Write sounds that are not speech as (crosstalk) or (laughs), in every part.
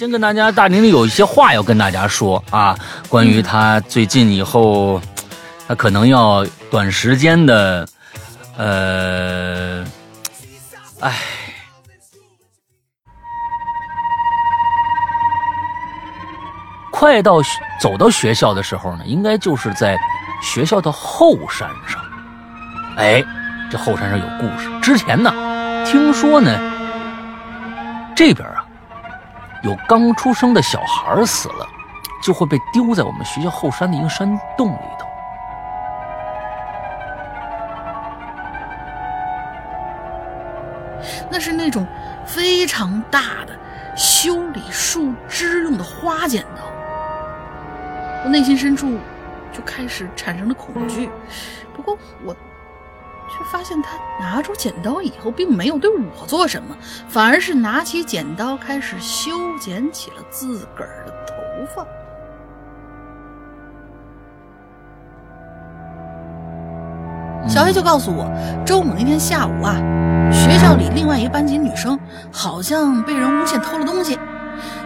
先跟大家，大玲玲有一些话要跟大家说啊，关于他最近以后，他可能要短时间的，呃，哎，快到走到学校的时候呢，应该就是在学校的后山上。哎，这后山上有故事。之前呢，听说呢，这边啊。有刚出生的小孩死了，就会被丢在我们学校后山的一个山洞里头。那是那种非常大的修理树枝用的花剪刀，我内心深处就开始产生了恐惧。不过我。却发现他拿出剪刀以后，并没有对我做什么，反而是拿起剪刀开始修剪起了自个儿的头发。小黑就告诉我，周五那天下午啊，学校里另外一个班级女生好像被人诬陷偷了东西，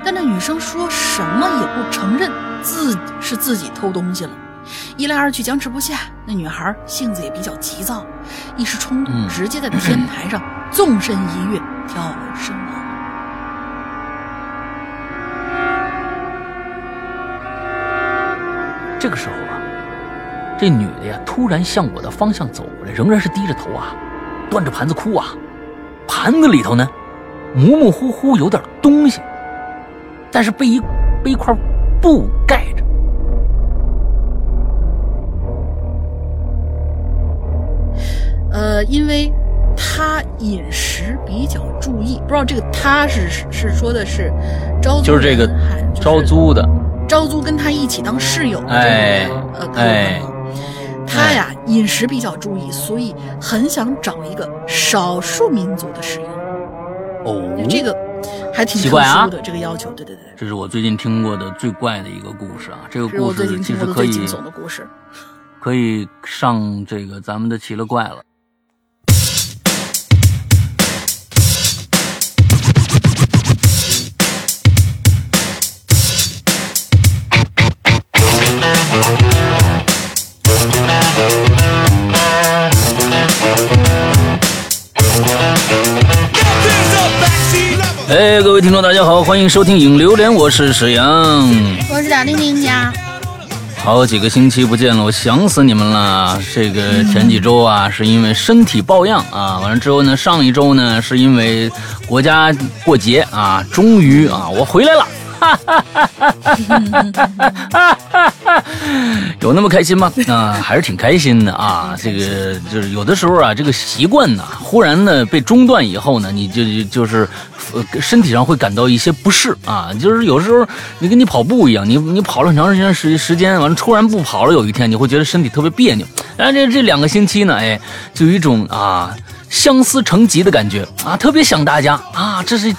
但那女生说什么也不承认自是自己偷东西了。一来二去僵持不下，那女孩性子也比较急躁，一时冲动，直接在天台上纵身一跃，跳楼身亡。这个时候啊，这女的呀突然向我的方向走过来，仍然是低着头啊，端着盘子哭啊，盘子里头呢模模糊糊有点东西，但是被一被一块布盖着。呃，因为他饮食比较注意，不知道这个他是是说的是招租，就是这个招租的，招租跟他一起当室友的这个呃朋友，他呀饮食比较注意，所以很想找一个少数民族的室友。哦，这个还挺特殊的这个要求，对对对，这是我最近听过的最怪的一个故事啊，这个故事其实可以惊悚的故事，可以上这个咱们的奇了怪了。哎，各位听众，大家好，欢迎收听《影榴莲》，我是沈阳，我是大玲玲呀。好几个星期不见了，我想死你们了。这个前几周啊，是因为身体抱恙啊，完了之后呢，上一周呢，是因为国家过节啊，终于啊，我回来了。哈！(laughs) 有那么开心吗？啊，还是挺开心的啊。这个就是有的时候啊，这个习惯呢，忽然呢被中断以后呢，你就就是呃身体上会感到一些不适啊。就是有时候你跟你跑步一样，你你跑了很长时间时时间，完了突然不跑了，有一天你会觉得身体特别别扭。然后这这两个星期呢，哎，就有一种啊相思成疾的感觉啊，特别想大家啊，这是。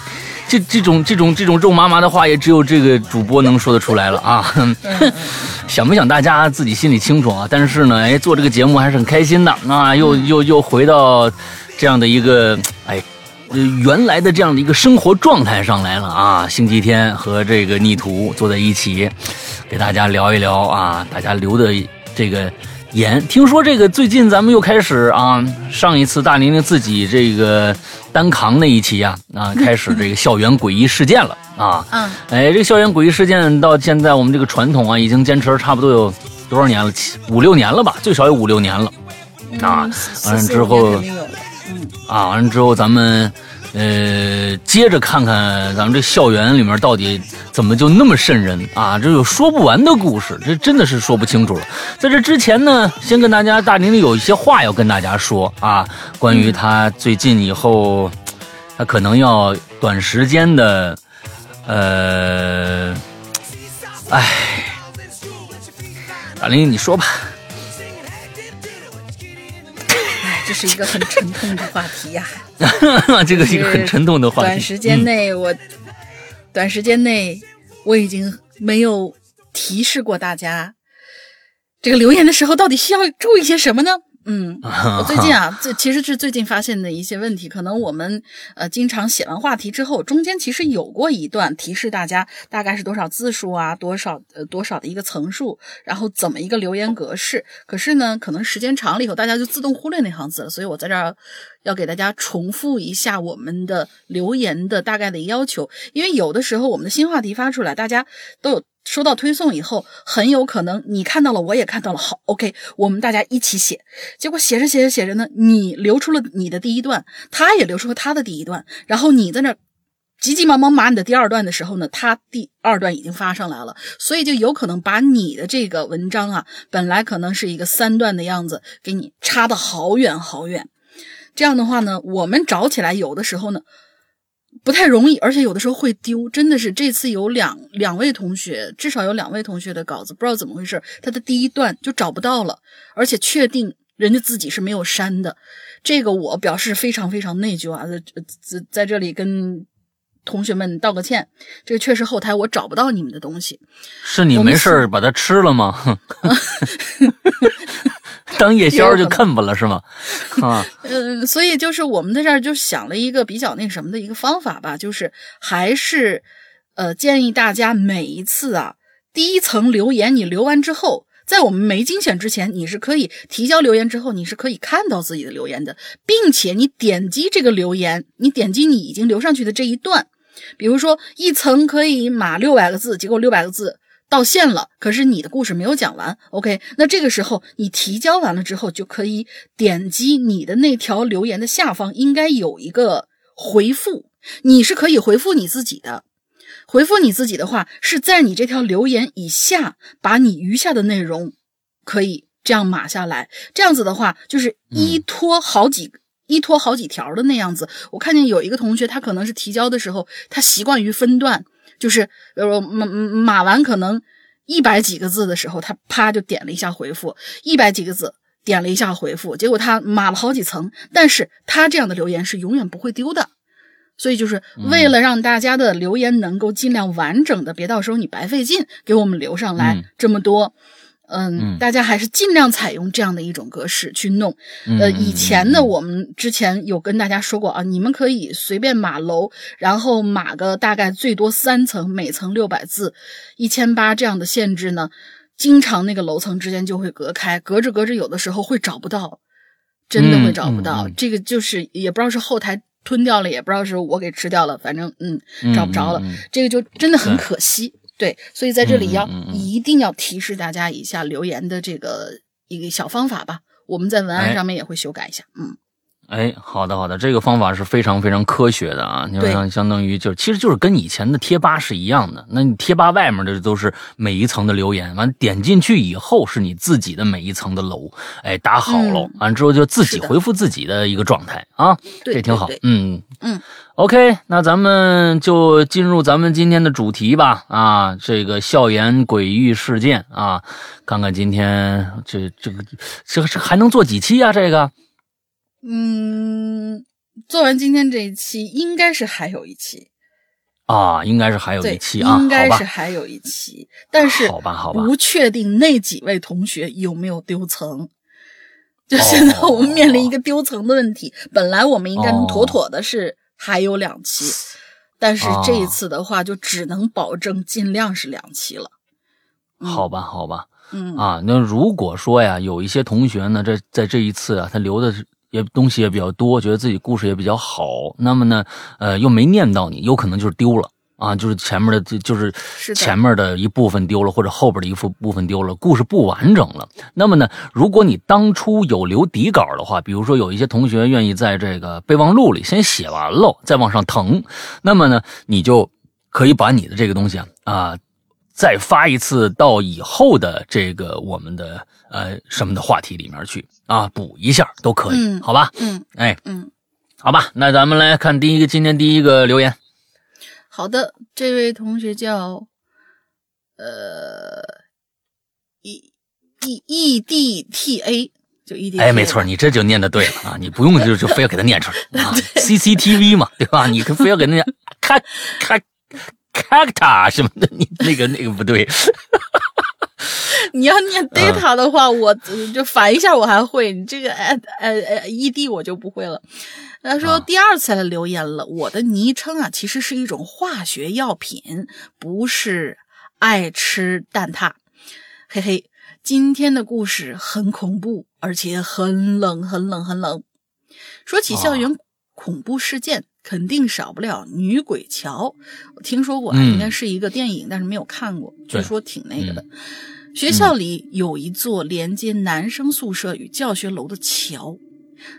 这这种这种这种肉麻麻的话，也只有这个主播能说得出来了啊！(laughs) 想不想大家自己心里清楚啊？但是呢，哎，做这个节目还是很开心的啊！又又又回到这样的一个哎，原来的这样的一个生活状态上来了啊！星期天和这个逆徒坐在一起，给大家聊一聊啊，大家留的这个。言听说这个最近咱们又开始啊，上一次大玲玲自己这个单扛那一期呀啊，开始这个校园诡异事件了 (laughs) 啊。嗯，哎，这个校园诡异事件到现在我们这个传统啊，已经坚持了差不多有多少年了？七五六年了吧，最少有五六年了啊。完了之后，嗯啊，完了之后咱们。呃，接着看看咱们这校园里面到底怎么就那么瘆人啊？这有说不完的故事，这真的是说不清楚了。在这之前呢，先跟大家大玲玲有一些话要跟大家说啊，关于他最近以后，他可能要短时间的，呃，哎，大玲玲你说吧。这是一个很沉痛的话题呀，(laughs) 这个是一个很沉痛的话题。短时间内，我短时间内我已经没有提示过大家，这个留言的时候到底需要注意些什么呢？嗯，(laughs) 我最近啊，这其实是最近发现的一些问题。可能我们呃经常写完话题之后，中间其实有过一段提示大家大概是多少字数啊，多少呃多少的一个层数，然后怎么一个留言格式。可是呢，可能时间长了以后，大家就自动忽略那行字了。所以我在这儿要给大家重复一下我们的留言的大概的要求，因为有的时候我们的新话题发出来，大家都有。收到推送以后，很有可能你看到了，我也看到了。好，OK，我们大家一起写。结果写着写着写着呢，你留出了你的第一段，他也留出了他的第一段。然后你在那急急忙忙码你的第二段的时候呢，他第二段已经发上来了，所以就有可能把你的这个文章啊，本来可能是一个三段的样子，给你差的好远好远。这样的话呢，我们找起来有的时候呢。不太容易，而且有的时候会丢。真的是这次有两两位同学，至少有两位同学的稿子，不知道怎么回事，他的第一段就找不到了，而且确定人家自己是没有删的。这个我表示非常非常内疚啊！在在在这里跟同学们道个歉。这个确实后台我找不到你们的东西，是你没事把它吃了吗？(laughs) 当夜宵就啃吧了是吗？啊，呃，所以就是我们在这儿就想了一个比较那什么的一个方法吧，就是还是呃建议大家每一次啊第一层留言你留完之后，在我们没精选之前，你是可以提交留言之后，你是可以看到自己的留言的，并且你点击这个留言，你点击你已经留上去的这一段，比如说一层可以码六百个字，结果六百个字。到线了，可是你的故事没有讲完。OK，那这个时候你提交完了之后，就可以点击你的那条留言的下方应该有一个回复，你是可以回复你自己的。回复你自己的话，是在你这条留言以下，把你余下的内容可以这样码下来。这样子的话，就是一拖好几一拖好几条的那样子。我看见有一个同学，他可能是提交的时候，他习惯于分段。就是呃码码完可能一百几个字的时候，他啪就点了一下回复，一百几个字点了一下回复，结果他码了好几层，但是他这样的留言是永远不会丢的，所以就是为了让大家的留言能够尽量完整的，别到时候你白费劲给我们留上来这么多。嗯，大家还是尽量采用这样的一种格式去弄。呃，以前呢，我们之前有跟大家说过啊，你们可以随便码楼，然后码个大概最多三层，每层六百字，一千八这样的限制呢，经常那个楼层之间就会隔开，隔着隔着，有的时候会找不到，真的会找不到。这个就是也不知道是后台吞掉了，也不知道是我给吃掉了，反正嗯，找不着了，这个就真的很可惜。对，所以在这里要一定要提示大家一下留言的这个一个小方法吧，我们在文案上面也会修改一下。嗯，哎，好的好的，这个方法是非常非常科学的啊，你像相当于就其实就是跟以前的贴吧是一样的，那你贴吧外面的都是每一层的留言，完点进去以后是你自己的每一层的楼，哎，打好了，完之后就自己回复自己的一个状态啊，这挺好，嗯嗯。OK，那咱们就进入咱们今天的主题吧。啊，这个校园诡异事件啊，看看今天这这个这个这还能做几期啊？这个，嗯，做完今天这一期，应该是还有一期啊，应该是还有一期啊，应该是还有一期，但是好吧，好吧，不确定那几位同学有没有丢层。就现在我们面临一个丢层的问题，本来我们应该能妥妥的是。还有两期，但是这一次的话，就只能保证尽量是两期了。好吧，好吧，嗯啊，那如果说呀，有一些同学呢，这在这一次啊，他留的也东西也比较多，觉得自己故事也比较好，那么呢，呃，又没念到你，有可能就是丢了。啊，就是前面的，就就是前面的一部分丢了，或者后边的一部部分丢了，故事不完整了。那么呢，如果你当初有留底稿的话，比如说有一些同学愿意在这个备忘录里先写完了，再往上腾，那么呢，你就可以把你的这个东西啊啊，再发一次到以后的这个我们的呃什么的话题里面去啊，补一下都可以，好吧？嗯，哎，嗯，好吧，那咱们来看第一个今天第一个留言。好的，这位同学叫呃，e e e d t a，就 e d。哎，没错，你这就念的对了啊，(laughs) 你不用就就非要给他念出来啊，c c t v 嘛，对吧？你非要给他念卡卡卡塔什么的，你那个那个不对。你要念 data 的话，我就反一下我还会，你这个呃呃呃 ed 我就不会了。他说第二次来留言了，我的昵称啊其实是一种化学药品，不是爱吃蛋挞，嘿嘿。今天的故事很恐怖，而且很冷，很冷，很冷。说起校园恐怖事件，肯定少不了女鬼桥。我听说过，应该是一个电影，但是没有看过。据说挺那个的。学校里有一座连接男生宿舍与教学楼的桥，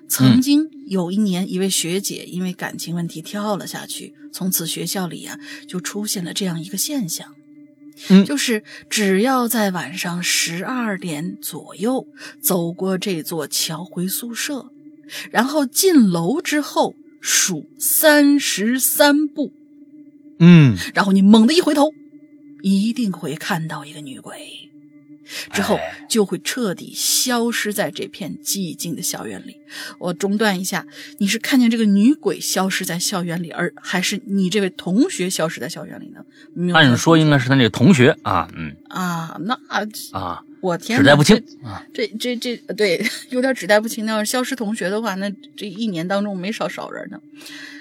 曾经有一年，一位学姐因为感情问题跳了下去，从此学校里啊就出现了这样一个现象。嗯，就是只要在晚上十二点左右走过这座桥回宿舍，然后进楼之后数三十三步，嗯，然后你猛地一回头，一定会看到一个女鬼。之后就会彻底消失在这片寂静的校园里。我中断一下，你是看见这个女鬼消失在校园里，而还是你这位同学消失在校园里呢？按说应该是他这同学啊，嗯啊，那啊，我天，指代不清啊，这这这对，有点指代不清。要是消失同学的话，那这一年当中没少少人呢。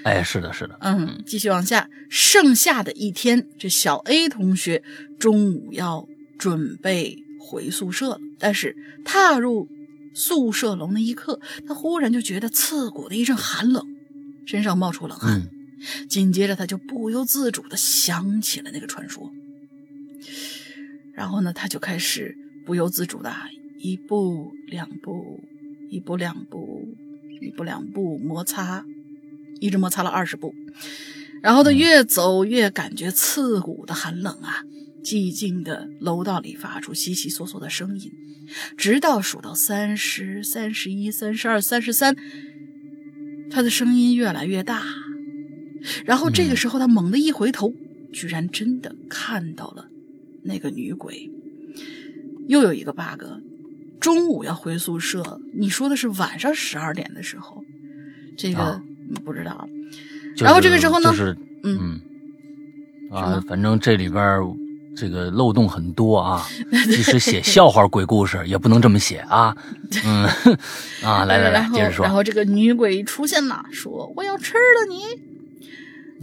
哎，是的，是的，嗯，继续往下，剩下的一天，这小 A 同学中午要准备。回宿舍了，但是踏入宿舍楼那一刻，他忽然就觉得刺骨的一阵寒冷，身上冒出冷汗。紧接着，他就不由自主的想起了那个传说。然后呢，他就开始不由自主的一步两步，一步两步，一步两步摩擦，一直摩擦了二十步。然后他越走越感觉刺骨的寒冷啊。寂静的楼道里发出悉悉索索的声音，直到数到三十三、十一、三十二、三十三，他的声音越来越大。然后这个时候，他猛地一回头，居然真的看到了那个女鬼。又有一个 bug，中午要回宿舍，你说的是晚上十二点的时候，这个不知道。然后这个时候呢，就是嗯啊，反正这里边。这个漏洞很多啊！(laughs) 即使写笑话鬼故事也不能这么写啊！嗯 (laughs) 啊，来来来，接着说。然后这个女鬼出现了，说我要吃了你。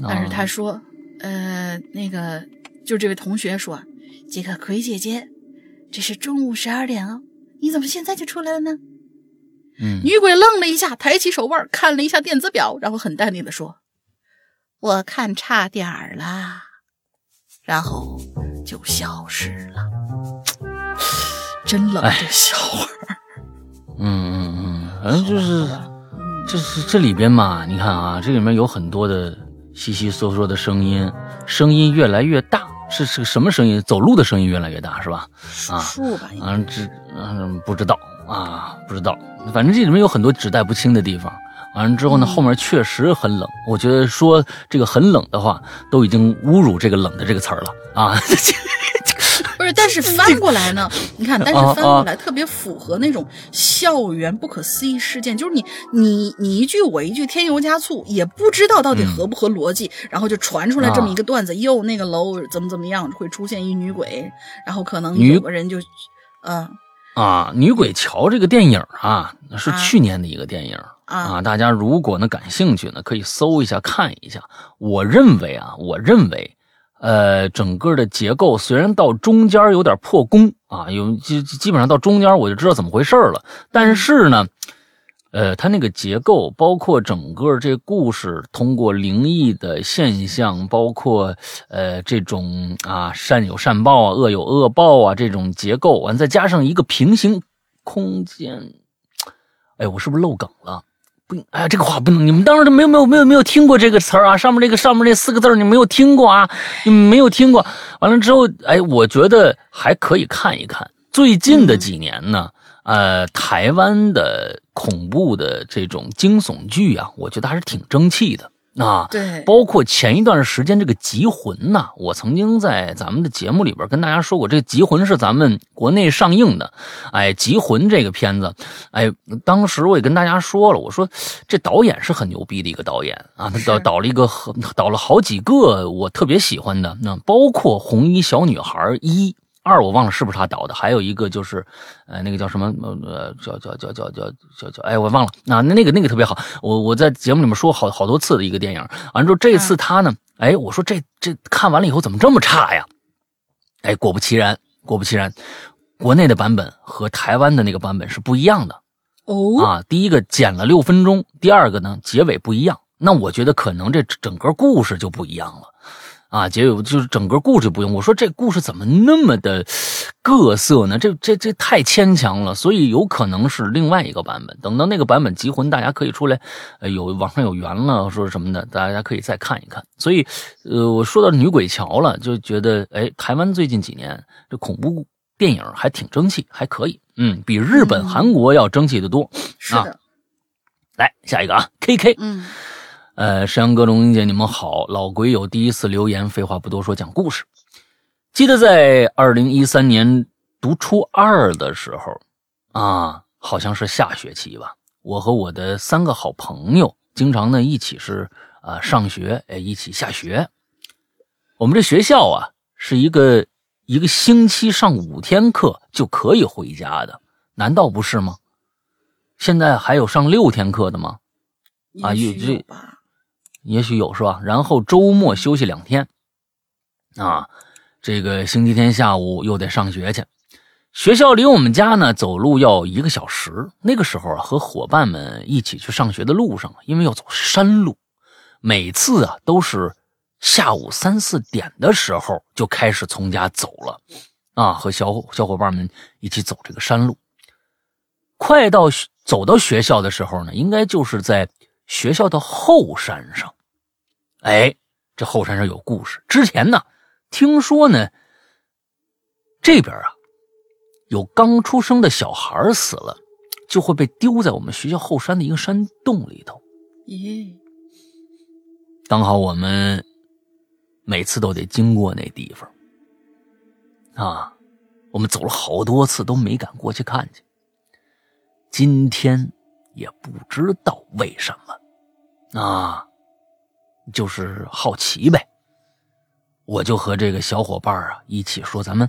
但是他说，呃，那个就这位同学说，这个鬼姐姐，这是中午十二点哦，你怎么现在就出来了呢？嗯。女鬼愣了一下，抬起手腕看了一下电子表，然后很淡定的说：“我看差点儿了。”然后。就消失了，(tsk) 真冷这笑话。嗯嗯嗯，反正就是，这是这里边嘛，你看啊，这里面有很多的悉悉嗦嗦的声音，声音越来越大，是是个什么声音？走路的声音越来越大，是吧？啊，树吧？嗯，这嗯不知道啊，不知道。反正这里面有很多指代不清的地方。完了之后呢，后面确实很冷。我觉得说这个很冷的话，都已经侮辱这个冷的这个词儿了啊！(laughs) 不是，但是翻过来呢，(laughs) 你看，但是翻过来特别符合那种校园不可思议事件，就是你你你一句我一句，添油加醋，也不知道到底合不合逻辑，然后就传出来这么一个段子，又那个楼怎么怎么样，会出现一女鬼，然后可能有个人就，嗯。啊，女鬼桥这个电影啊，是去年的一个电影啊。大家如果呢感兴趣呢，可以搜一下看一下。我认为啊，我认为，呃，整个的结构虽然到中间有点破功啊，有基基本上到中间我就知道怎么回事了，但是呢。呃，它那个结构，包括整个这故事，通过灵异的现象，包括呃这种啊善有善报啊，恶有恶报啊这种结构，完再加上一个平行空间，哎，我是不是漏梗了？不，哎，这个话不能，你们当时都没有没有没有没有听过这个词儿啊？上面这个上面这四个字你没有听过啊？你没有听过？完了之后，哎，我觉得还可以看一看。最近的几年呢？呃，台湾的恐怖的这种惊悚剧啊，我觉得还是挺争气的啊。对，包括前一段时间这个《集魂》呐，我曾经在咱们的节目里边跟大家说过，这个《集魂》是咱们国内上映的。哎，《集魂》这个片子，哎，当时我也跟大家说了，我说这导演是很牛逼的一个导演啊，他导导了一个导了好几个我特别喜欢的，那包括《红衣小女孩一》。二我忘了是不是他导的，还有一个就是呃那个叫什么呃叫叫叫叫叫叫叫哎我忘了啊那那个那个特别好，我我在节目里面说好好多次的一个电影，完了之后这次他呢，哎我说这这看完了以后怎么这么差呀？哎果不其然果不其然，国内的版本和台湾的那个版本是不一样的。哦啊，第一个剪了六分钟，第二个呢结尾不一样，那我觉得可能这整个故事就不一样了，啊，结尾就是整个故事不用。我说这故事怎么那么的各色呢？这这这太牵强了，所以有可能是另外一个版本。等到那个版本集魂，大家可以出来，呃，有网上有缘了，说什么的，大家可以再看一看。所以，呃，我说到女鬼桥了，就觉得，哎，台湾最近几年这恐怖电影还挺争气，还可以。嗯，比日本、嗯韩国要争气的多。是的，来下一个啊，K K，嗯呃，山羊哥、龙英姐，你们好，老鬼友第一次留言，废话不多说，讲故事。记得在二零一三年读初二的时候，啊，好像是下学期吧，我和我的三个好朋友经常呢一起是啊上学，哎，一起下学。我们这学校啊是一个一个星期上五天课就可以回家的，难道不是吗？现在还有上六天课的吗？啊有这也许有是吧？然后周末休息两天，啊，这个星期天下午又得上学去。学校离我们家呢走路要一个小时。那个时候啊，和伙伴们一起去上学的路上，因为要走山路，每次啊都是下午三四点的时候就开始从家走了，啊，和小小伙伴们一起走这个山路。快到走到学校的时候呢，应该就是在学校的后山上。哎，这后山上有故事。之前呢，听说呢，这边啊，有刚出生的小孩死了，就会被丢在我们学校后山的一个山洞里头。咦，刚好我们每次都得经过那地方，啊，我们走了好多次都没敢过去看去。今天也不知道为什么，啊，就是好奇呗。我就和这个小伙伴啊一起说，咱们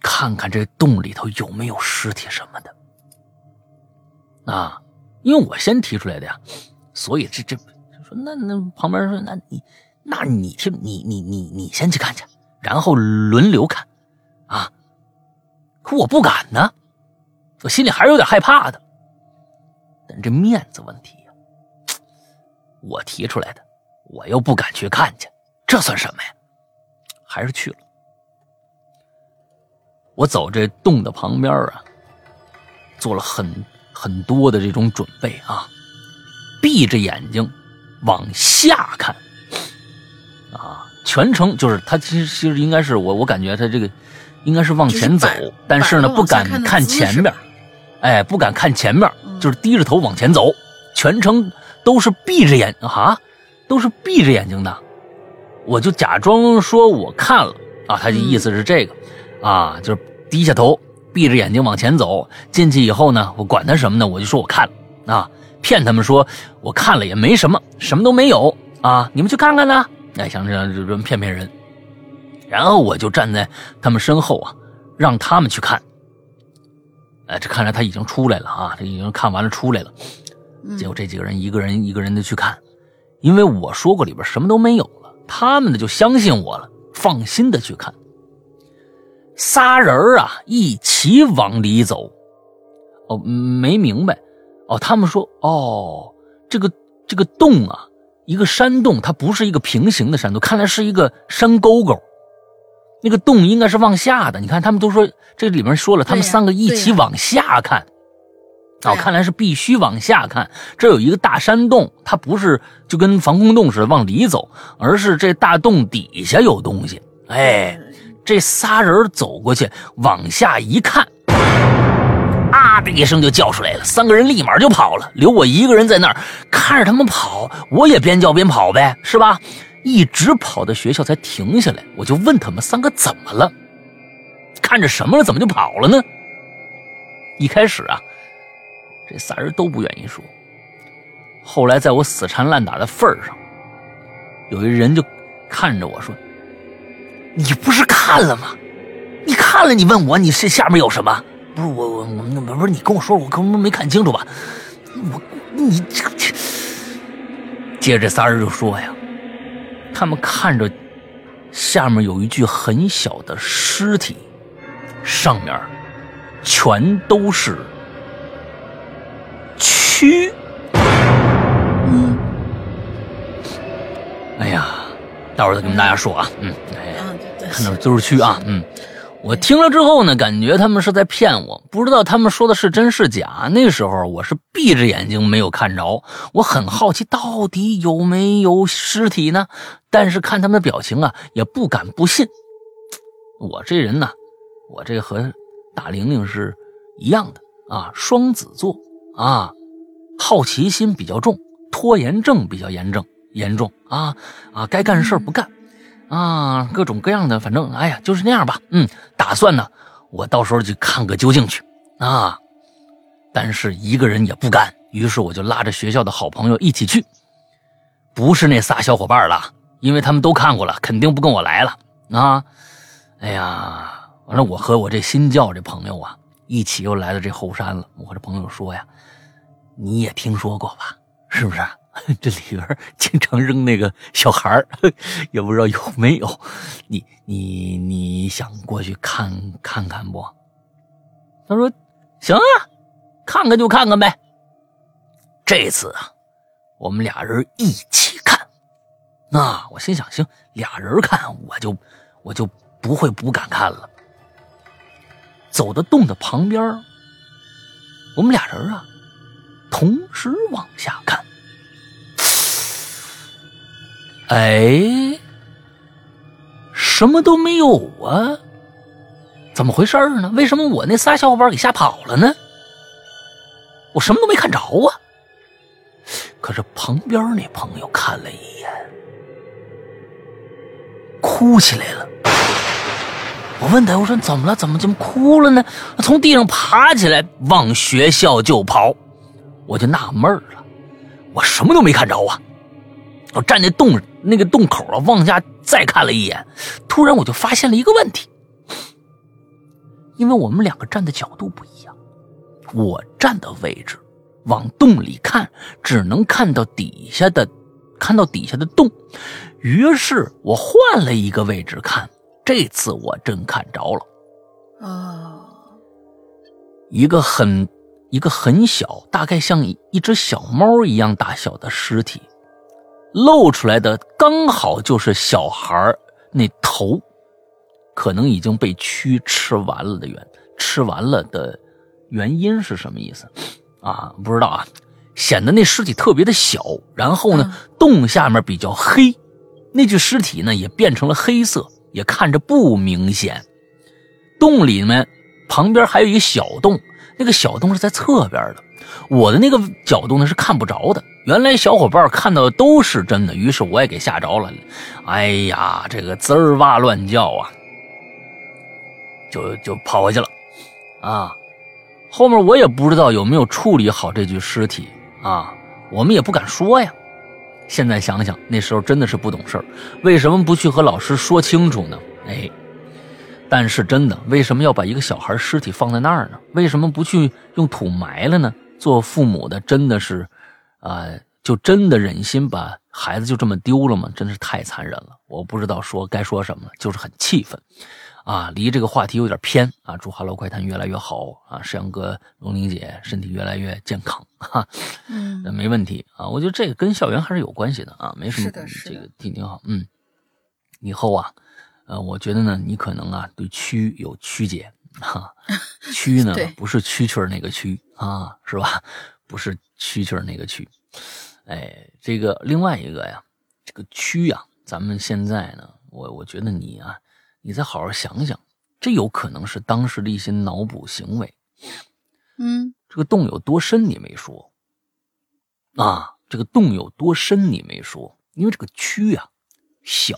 看看这洞里头有没有尸体什么的。啊，因为我先提出来的呀，所以这这说那那旁边说那你那你去你你你你先去看去，然后轮流看，啊，可我不敢呢，我心里还是有点害怕的。但这面子问题，我提出来的，我又不敢去看去，这算什么呀？还是去了。我走这洞的旁边啊，做了很很多的这种准备啊，闭着眼睛往下看，啊，全程就是他其实其实应该是我我感觉他这个应该是往前走就是，但是呢不敢看前面，哎，不敢看前面，嗯就是低着头往前走，全程都是闭着眼啊，都是闭着眼睛的。我就假装说我看了啊，他的意思是这个、啊，就是低下头，闭着眼睛往前走。进去以后呢，我管他什么呢？我就说我看了啊，骗他们说我看了也没什么，什么都没有啊，你们去看看呢。哎，像这样这种骗骗人。然后我就站在他们身后啊，让他们去看。哎，这看来他已经出来了啊，这已经看完了出来了。嗯结果这几个人一个人一个人的去看，因为我说过里边什么都没有了，他们呢就相信我了，放心的去看。仨人啊一起往里走，哦，没明白，哦，他们说，哦，这个这个洞啊，一个山洞，它不是一个平行的山洞，看来是一个山沟沟。那个洞应该是往下的，你看他们都说这里面说了，他们三个一起往下看。哦，对呀看来是必须往下看。这有一个大山洞，它不是就跟防空洞似的往里走，而是这大洞底下有东西。哎，这仨人走过去，往下一看，啊的一声就叫出来了，三个人立马就跑了，留我一个人在那儿看着他们跑，我也边叫边跑呗，是吧？一直跑到学校才停下来，我就问他们三个怎么了，看着什么了，怎么就跑了呢？一开始啊，这仨人都不愿意说。后来在我死缠烂打的份儿上，有一人就看着我说：“你不是看了吗？你看了，你问我，你是下面有什么？不是我我我不是你跟我说，我可能没看清楚吧？我你这这，接着仨人就说呀，他们看着下面有一具很小的尸体，上面全都是蛆。嗯哎呀，待会儿再跟大家说啊，嗯，哎看到都是蛆啊，嗯。我听了之后呢，感觉他们是在骗我，不知道他们说的是真是假。那时候我是闭着眼睛没有看着，我很好奇到底有没有尸体呢？但是看他们的表情啊，也不敢不信。我这人呢，我这和大玲玲是一样的啊，双子座啊，好奇心比较重，拖延症比较严重严重啊啊，该干的事不干。啊，各种各样的，反正哎呀，就是那样吧。嗯，打算呢，我到时候去看个究竟去啊。但是一个人也不敢，于是我就拉着学校的好朋友一起去。不是那仨小伙伴了，因为他们都看过了，肯定不跟我来了啊。哎呀，完了，我和我这新教这朋友啊，一起又来到这后山了。我这朋友说呀，你也听说过吧？是不是？(laughs) 这里边经常扔那个小孩儿，(laughs) 也不知道有没有。你你你想过去看看看不？他说行啊，看看就看看呗。这次啊，我们俩人一起看。那我心想，行，俩人看，我就我就不会不敢看了。走到洞的旁边，我们俩人啊，同时往下看。哎，什么都没有啊？怎么回事呢？为什么我那仨小伙伴给吓跑了呢？我什么都没看着啊！可是旁边那朋友看了一眼，哭起来了。我问他，我说怎么了？怎么怎么哭了呢？从地上爬起来往学校就跑，我就纳闷了，我什么都没看着啊！我站在洞那个洞口啊，往下再看了一眼，突然我就发现了一个问题，因为我们两个站的角度不一样，我站的位置往洞里看，只能看到底下的，看到底下的洞，于是我换了一个位置看，这次我真看着了，啊，一个很一个很小，大概像一只小猫一样大小的尸体。露出来的刚好就是小孩那头，可能已经被蛆吃完了的原吃完了的原因是什么意思？啊，不知道啊，显得那尸体特别的小，然后呢，洞下面比较黑，那具尸体呢也变成了黑色，也看着不明显。洞里面旁边还有一个小洞，那个小洞是在侧边的，我的那个角度呢是看不着的。原来小伙伴看到的都是真的，于是我也给吓着了。哎呀，这个滋儿哇乱叫啊，就就跑回去了。啊，后面我也不知道有没有处理好这具尸体啊，我们也不敢说呀。现在想想，那时候真的是不懂事儿，为什么不去和老师说清楚呢？哎，但是真的，为什么要把一个小孩尸体放在那儿呢？为什么不去用土埋了呢？做父母的真的是。啊，就真的忍心把孩子就这么丢了吗？真是太残忍了！我不知道说该说什么了，就是很气愤，啊，离这个话题有点偏啊。祝《哈喽快谈》越来越好啊，石阳哥、龙玲姐身体越来越健康哈，嗯，没问题啊。我觉得这个跟校园还是有关系的啊，没什么，这个挺挺好。嗯，以后啊，呃，我觉得呢，你可能啊对蛆有曲解哈，(laughs) 蛆呢不是蛐蛐那个蛆啊，是吧？(laughs) 不是蛐蛐那个蛐，哎，这个另外一个呀，这个蛆呀，咱们现在呢，我我觉得你啊，你再好好想想，这有可能是当时的一些脑补行为。嗯，这个洞有多深你没说啊？这个洞有多深你没说？因为这个蛆呀小，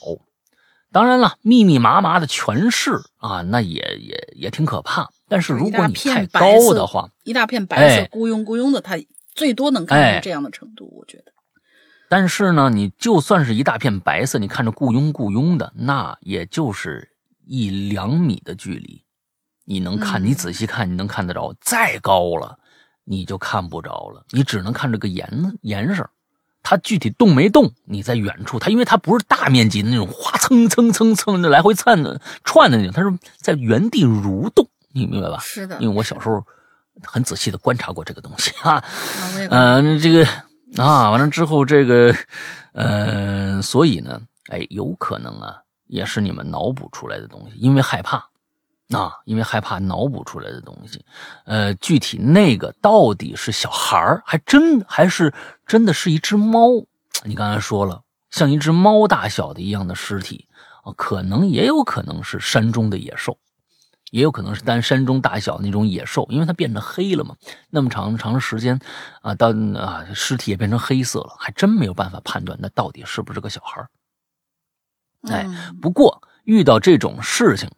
当然了，密密麻麻的全是啊，那也也也挺可怕。但是如果你太高的话，一大片白色，咕庸咕庸的，它最多能看出这样的程度，我觉得。但是呢，你就算是一大片白色，你看着咕庸咕庸的，那也就是一两米的距离，你能看，你仔细看，你能看得着。再高了，你就看不着了，你只能看这个颜颜色。它具体动没动，你在远处，它因为它不是大面积的那种，哗蹭蹭蹭蹭的来回窜的串的那种，它是在原地蠕动，你明白吧？是的，因为我小时候很仔细的观察过这个东西啊。嗯，这个啊，完了之后这个，呃，所以呢，哎，有可能啊，也是你们脑补出来的东西，因为害怕。啊，因为害怕脑补出来的东西，呃，具体那个到底是小孩儿，还真还是真的是一只猫？你刚才说了，像一只猫大小的一样的尸体啊，可能也有可能是山中的野兽，也有可能是单山中大小那种野兽，因为它变得黑了嘛，那么长长时间啊，到啊尸体也变成黑色了，还真没有办法判断那到底是不是个小孩儿。哎，不过遇到这种事情。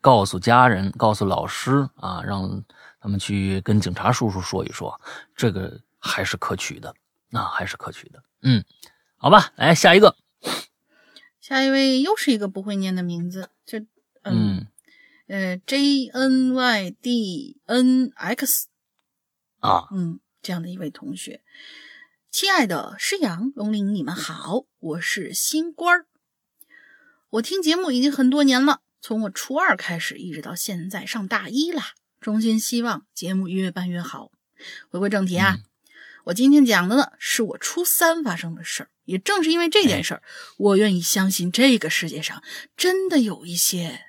告诉家人，告诉老师啊，让他们去跟警察叔叔说一说，这个还是可取的，那还是可取的。嗯，好吧，来下一个，下一位又是一个不会念的名字，这嗯呃 J N Y D N X 啊，嗯，这样的一位同学，亲爱的诗阳、龙玲，你们好，我是新官儿，我听节目已经很多年了。从我初二开始，一直到现在上大一了，衷心希望节目越办越好。回归正题啊，我今天讲的呢是我初三发生的事儿。也正是因为这件事儿，我愿意相信这个世界上真的有一些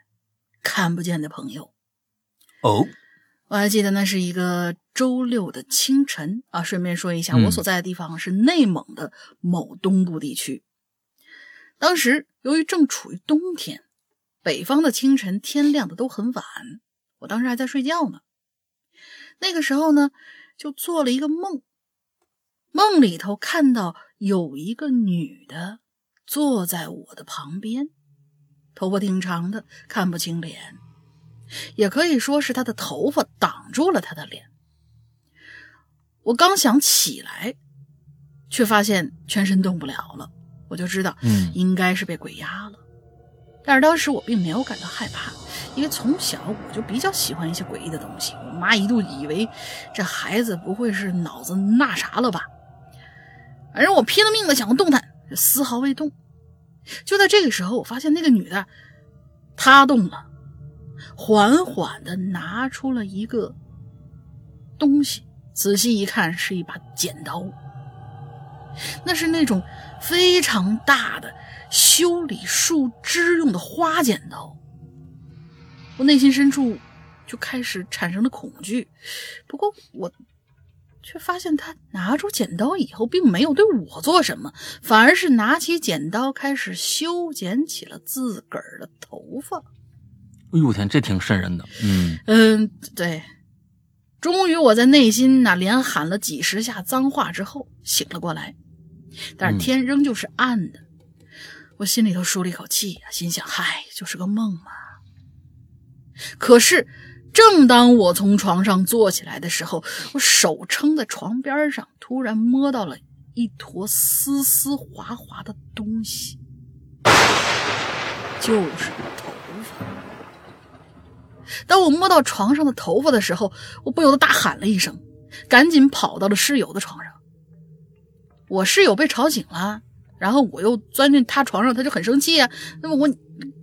看不见的朋友。哦，我还记得那是一个周六的清晨啊。顺便说一下，我所在的地方是内蒙的某东部地区。当时由于正处于冬天。北方的清晨，天亮的都很晚。我当时还在睡觉呢。那个时候呢，就做了一个梦，梦里头看到有一个女的坐在我的旁边，头发挺长的，看不清脸，也可以说是她的头发挡住了她的脸。我刚想起来，却发现全身动不了了，我就知道，嗯，应该是被鬼压了。但是当时我并没有感到害怕，因为从小我就比较喜欢一些诡异的东西。我妈一度以为这孩子不会是脑子那啥了吧？反正我拼了命的想要动弹，丝毫未动。就在这个时候，我发现那个女的，她动了，缓缓的拿出了一个东西，仔细一看是一把剪刀，那是那种非常大的。修理树枝用的花剪刀，我内心深处就开始产生了恐惧。不过我却发现他拿出剪刀以后，并没有对我做什么，反而是拿起剪刀开始修剪起了自个儿的头发。哎呦我天，这挺瘆人的。嗯嗯，对。终于我在内心呐连喊了几十下脏话之后醒了过来，但是天仍旧是暗的。我心里头舒了一口气呀，心想：“嗨，就是个梦嘛。”可是，正当我从床上坐起来的时候，我手撑在床边上，突然摸到了一坨丝丝滑滑的东西，就是头发。当我摸到床上的头发的时候，我不由得大喊了一声，赶紧跑到了室友的床上。我室友被吵醒了。然后我又钻进他床上，他就很生气啊。那么我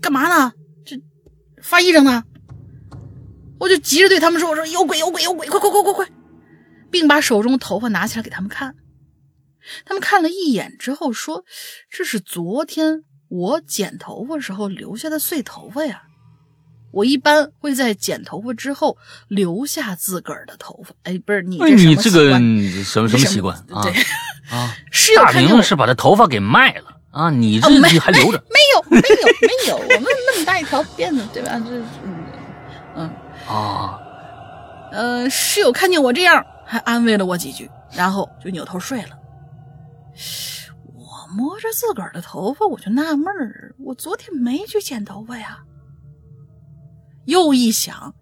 干嘛呢？这发癔症呢？我就急着对他们说：“我说有鬼有鬼有鬼，快快快快快！”并把手中的头发拿起来给他们看。他们看了一眼之后说：“这是昨天我剪头发时候留下的碎头发呀。”我一般会在剪头发之后留下自个儿的头发。哎，不是你，你这个什么什么习惯啊？对啊，大明是把他头发给卖了啊！你这还留着？(laughs) 没有，没有，没有。我们那么大一条辫子，对吧？这嗯嗯啊，呃，室友看见我这样，还安慰了我几句，然后就扭头睡了。我摸着自个儿的头发，我就纳闷儿，我昨天没去剪头发呀。又一想，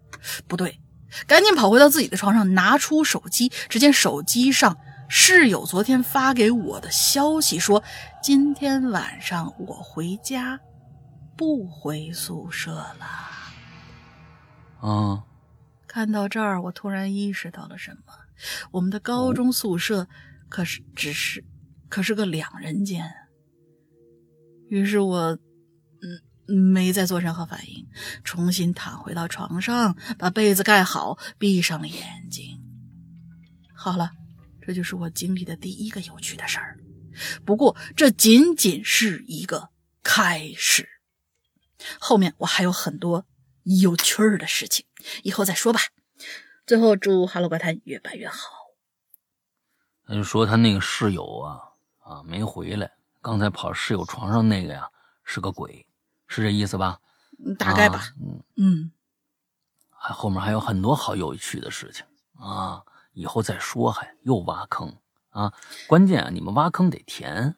不对，赶紧跑回到自己的床上，拿出手机。只见手机上室友昨天发给我的消息说：“今天晚上我回家。”不回宿舍了。啊，看到这儿，我突然意识到了什么：我们的高中宿舍可是只是，可是个两人间。于是我，嗯，没再做任何反应，重新躺回到床上，把被子盖好，闭上了眼睛。好了，这就是我经历的第一个有趣的事儿。不过，这仅仅是一个开始，后面我还有很多有趣儿的事情，以后再说吧。最后，祝《哈喽怪谈》越办越好。他就说他那个室友啊啊没回来，刚才跑室友床上那个呀是个鬼，是这意思吧？大概吧。嗯嗯，还后面还有很多好有趣的事情啊，以后再说，还又挖坑啊！关键啊，你们挖坑得填，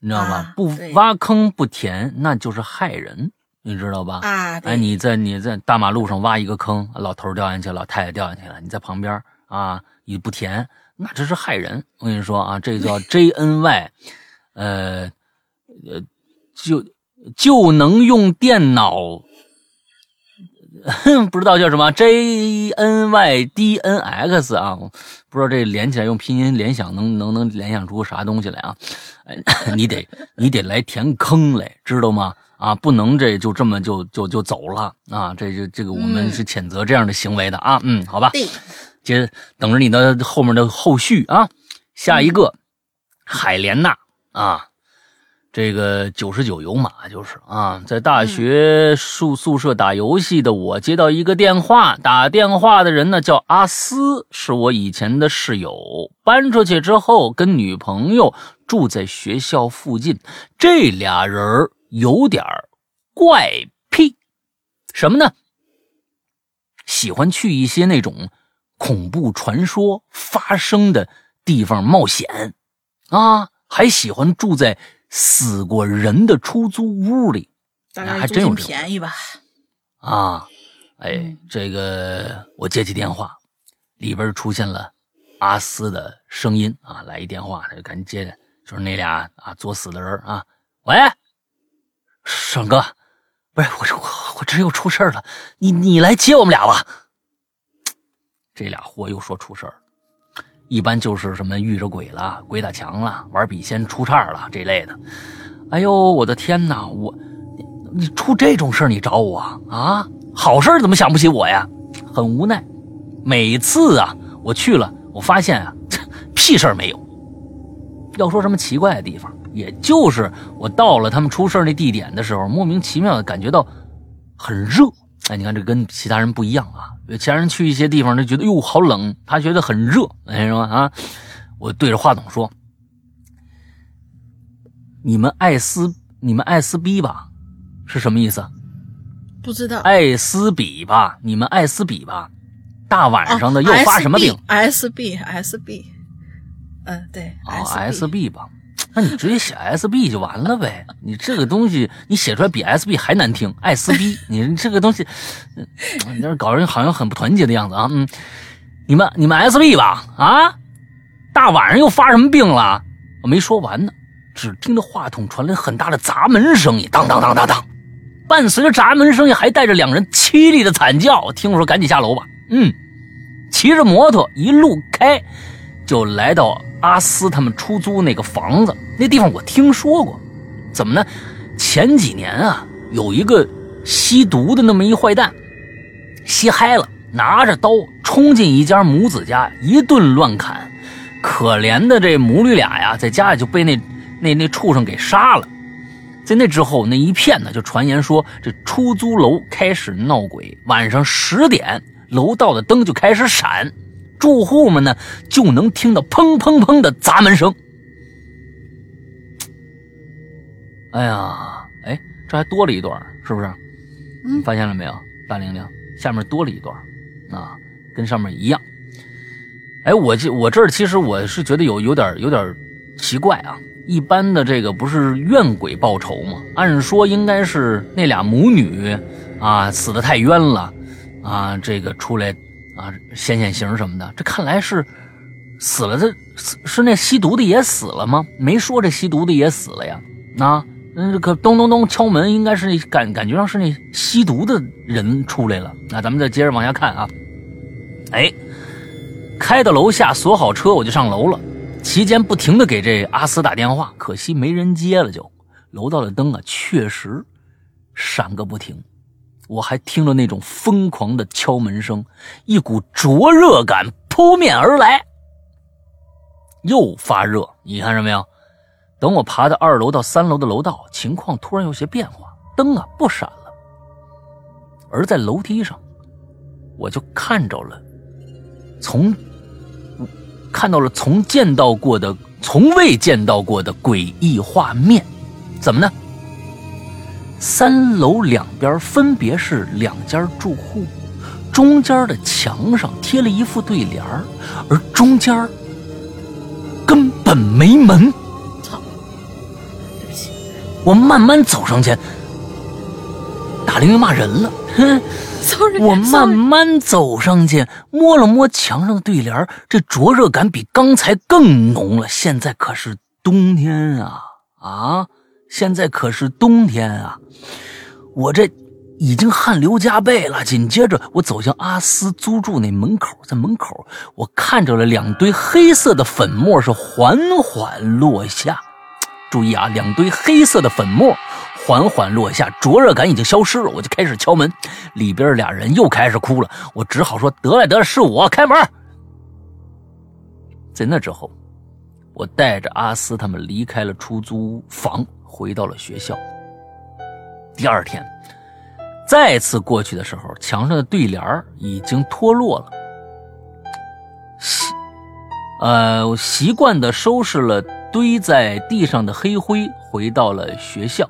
你知道吧？不挖坑不填，那就是害人，你知道吧？啊，哎，你在你在大马路上挖一个坑，老头掉下去，老太太掉下去了，你在旁边啊，你不填，那这是害人。我跟你说啊，这叫 (laughs) J N Y，呃呃，就就能用电脑，(laughs) 不知道叫什么 J N Y D N X 啊，不知道这连起来用拼音联想能能能联想出啥东西来啊？哎，(laughs) 你得你得来填坑来，知道吗？啊，不能这就这么就就就走了啊！这就这个我们嗯是谴责这样的行为的啊。嗯，好吧，对，接着等着你的后面的后续啊。下一个，海莲娜啊，这个九十九油马就是啊，在大学宿宿舍打游戏的我接到一个电话，打电话的人呢叫阿斯，是我以前的室友，搬出去之后跟女朋友住在学校附近，这俩人有点怪癖，什么呢？喜欢去一些那种恐怖传说发生的地方冒险。啊，还喜欢住在死过人的出租屋里大那概还真有便宜吧？啊。哎嗯，这个我接起电话，里边出现了阿斯的声音啊，来一电话，他就赶紧接着，就是那俩啊作死的人啊，喂，爽哥，不是我这我我这又出事儿了，你你来接我们俩吧。这俩货又说出事儿，一般就是什么遇着鬼了、鬼打墙了、玩笔仙出岔了这类的。哎呦，我的天哪！我你出这种事你找我啊？好事怎么想不起我呀？很无奈。每次啊，我去了，我发现啊，(laughs) 屁事儿没有。要说什么奇怪的地方，也就是我到了他们出事那地点的时候，莫名其妙的感觉到很热。哎，你看这跟其他人不一样啊！其他人去一些地方，他觉得哟好冷，他觉得很热，哎，是吧？啊，我对着话筒说：“你们爱撕，你们爱撕逼吧？是什么意思？不知道。爱撕比吧？你们爱撕比吧？大晚上的又发什么病？？S B S B，嗯，对 SB 吧，那你直接写 SB 就完了呗。你这个东西你写出来比 SB 还难听，爱撕逼，你这个东西，你这搞人好像很不团结的样子啊。嗯，你们你们 SB 吧啊，大晚上又发什么病了？我没说完呢，只听着话筒传来很大的砸门声音，当当当当当，伴随着砸门声音还带着两人凄厉的惨叫。听我说赶紧下楼吧。嗯，骑着摩托一路开。就来到阿斯他们出租那个房子，那地方我听说过，怎么呢？前几年啊，有一个吸毒的那么一坏蛋，吸嗨了，拿着刀冲进一家母子家，一顿乱砍，可怜的这母女俩呀，在家里就被那那那畜生给杀了。在那之后，那一片呢就传言说，这出租楼开始闹鬼，晚上十点，楼道的灯就开始闪。住户们呢就能听到砰砰砰的砸门声。哎呀，哎，这还多了一段，是不是？嗯你发现了没有，大玲玲？下面多了一段，啊，跟上面一样。哎，我这我这儿其实我是觉得有有点有点奇怪啊。一般的这个不是怨鬼报仇吗？按说应该是那俩母女啊死的太冤了啊，这个出来。啊，显显形什么的，这看来是死了的，是是那吸毒的也死了吗？没说这吸毒的也死了呀。那嗯，可咚咚咚敲门，应该是感感觉上是那吸毒的人出来了。那咱们再接着往下看啊。哎，开到楼下锁好车，我就上楼了。期间不停的给这阿斯打电话，可惜没人接了。就楼道的灯啊，确实闪个不停。我还听了那种疯狂的敲门声，一股灼热感扑面而来，又发热。你看着没有？等我爬到二楼到三楼的楼道，情况突然有些变化，灯啊不闪了。而在楼梯上，我就看着了，从看到了从见到过的、从未见到过的诡异画面。怎么呢？三楼两边分别是两家住户，中间的墙上贴了一副对联而中间根本没门。操！对不起，我慢慢走上前，大玲玲骂人了。哼，(laughs) sorry，我慢慢走上去，摸了摸墙上的对联这灼热感比刚才更浓了。现在可是冬天啊啊！现在可是冬天啊！我这已经汗流浃背了。紧接着，我走向阿斯租住那门口，在门口，我看着了两堆黑色的粉末是缓缓落下。注意啊，两堆黑色的粉末缓缓落下，灼热感已经消失了。我就开始敲门，里边俩人又开始哭了。我只好说：“得了得了，是我开门。”在那之后，我带着阿斯他们离开了出租房。回到了学校。第二天，再次过去的时候，墙上的对联已经脱落了。习，呃，习惯的收拾了堆在地上的黑灰，回到了学校。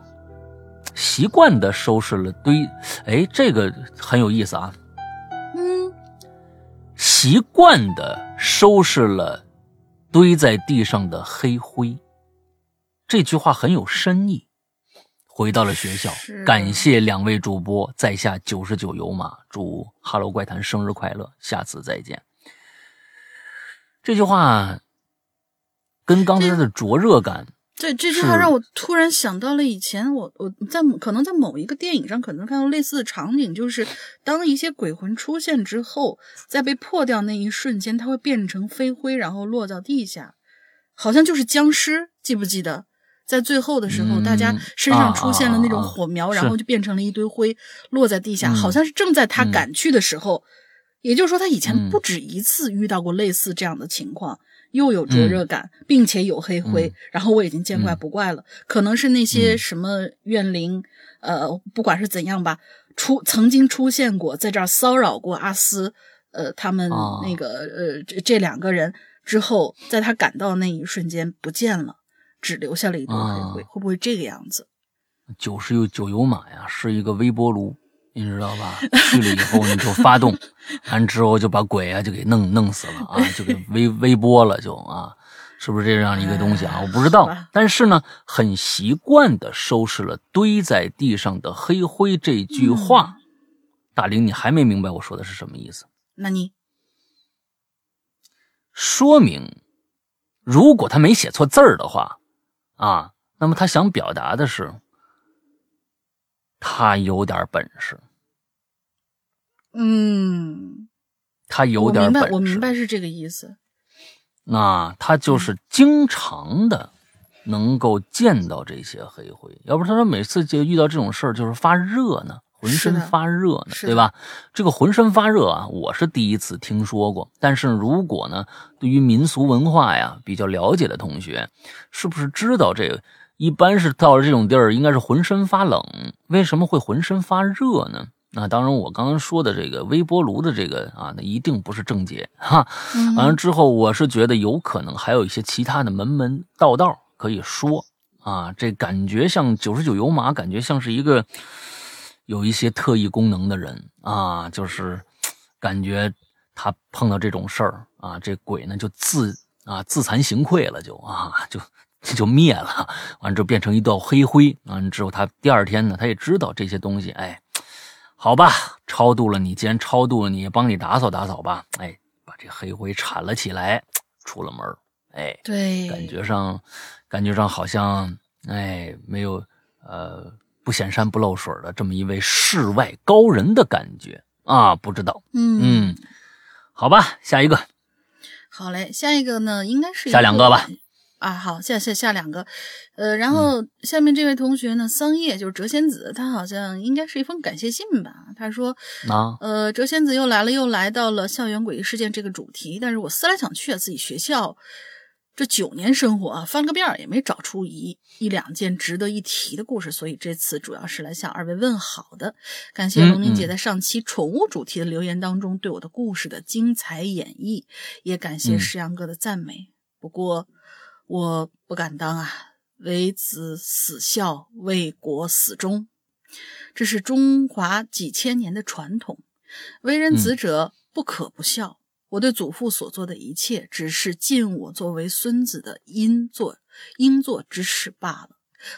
习惯的收拾了堆，哎，这个很有意思啊。嗯，习惯的收拾了堆在地上的黑灰。这句话很有深意。回到了学校，感谢两位主播，在下九十九油马，祝《哈喽怪谈》生日快乐，下次再见。这句话跟刚才的灼热感，对这句话让我突然想到了以前我我在可能在某一个电影上可能看到类似的场景，就是当一些鬼魂出现之后，在被破掉那一瞬间，它会变成飞灰，然后落到地下，好像就是僵尸，记不记得？在最后的时候，大家身上出现了那种火苗，然后就变成了一堆灰，落在地下，好像是正在他赶去的时候。也就是说，他以前不止一次遇到过类似这样的情况，又有灼热感，并且有黑灰。然后我已经见怪不怪了，可能是那些什么怨灵，呃，不管是怎样吧，出曾经出现过，在这儿骚扰过阿斯，呃，他们那个呃这这两个人之后，在他赶到那一瞬间不见了。只留下了一堆黑灰，会不会这个样子？九十有九油马呀，是一个微波炉，你知道吧？去了以后你就发动，完之后就把鬼啊就给弄弄死了啊，就给微微波了，就啊，是不是这样一个东西啊？我不知道，但是呢，很习惯的收拾了堆在地上的黑灰这句话。大玲，你还没明白我说的是什么意思？那你说明，如果他没写错字儿的话。啊，那么他想表达的是，他有点本事。嗯，他有点本事。我明白是这个意思。那他就是经常的能够见到这些黑灰，要不他说每次就遇到这种事儿就是发热呢。浑身发热呢，对吧？这个浑身发热啊，我是第一次听说过。但是如果呢，对于民俗文化呀比较了解的同学，是不是知道这个一般是到了这种地儿，应该是浑身发冷？为什么会浑身发热呢？那当然，我刚刚说的这个微波炉的这个啊，那一定不是正解哈。完了之后，我是觉得有可能还有一些其他的门门道道可以说啊。这感觉像九十九油马，感觉像是一个。有一些特异功能的人啊，就是感觉他碰到这种事儿啊，这鬼呢就自啊自惭形愧了，(laughs) 就啊就 (laughs) 就灭了，(laughs) 完之后变成一道黑灰，完之后他第二天呢，他也知道这些东西，哎，好吧，超度了你，既然超度了你，帮你打扫打扫吧，哎，把这黑灰铲了起来，(tsk) 出了门，哎，对，感觉上感觉上好像哎没有。呃不显山不漏水的这么一位世外高人的感觉啊，不知道，嗯。嗯，好吧，下一个，好嘞，下一个呢，应该是下两个吧。啊，好，下下下两个，呃，然后下面这位同学呢，桑叶就是谪仙子，他好像应该是一封感谢信吧。他说，啊，呃，谪仙子又来了，又来到了校园诡异事件这个主题，但是我思来想去啊，自己学校这九年生活啊，翻个遍儿也没找出一一两件值得一提的故事，所以这次主要是来向二位问好的。感谢龙玲姐在上期宠物主题的留言当中对我的故事的精彩演绎，也感谢石阳哥的赞美。不过。我不敢当啊！为子死孝，为国死忠，这是中华几千年的传统。为人子者不可不孝。我对祖父所做的一切，只是尽我作为孙子的应做应做之事罢了。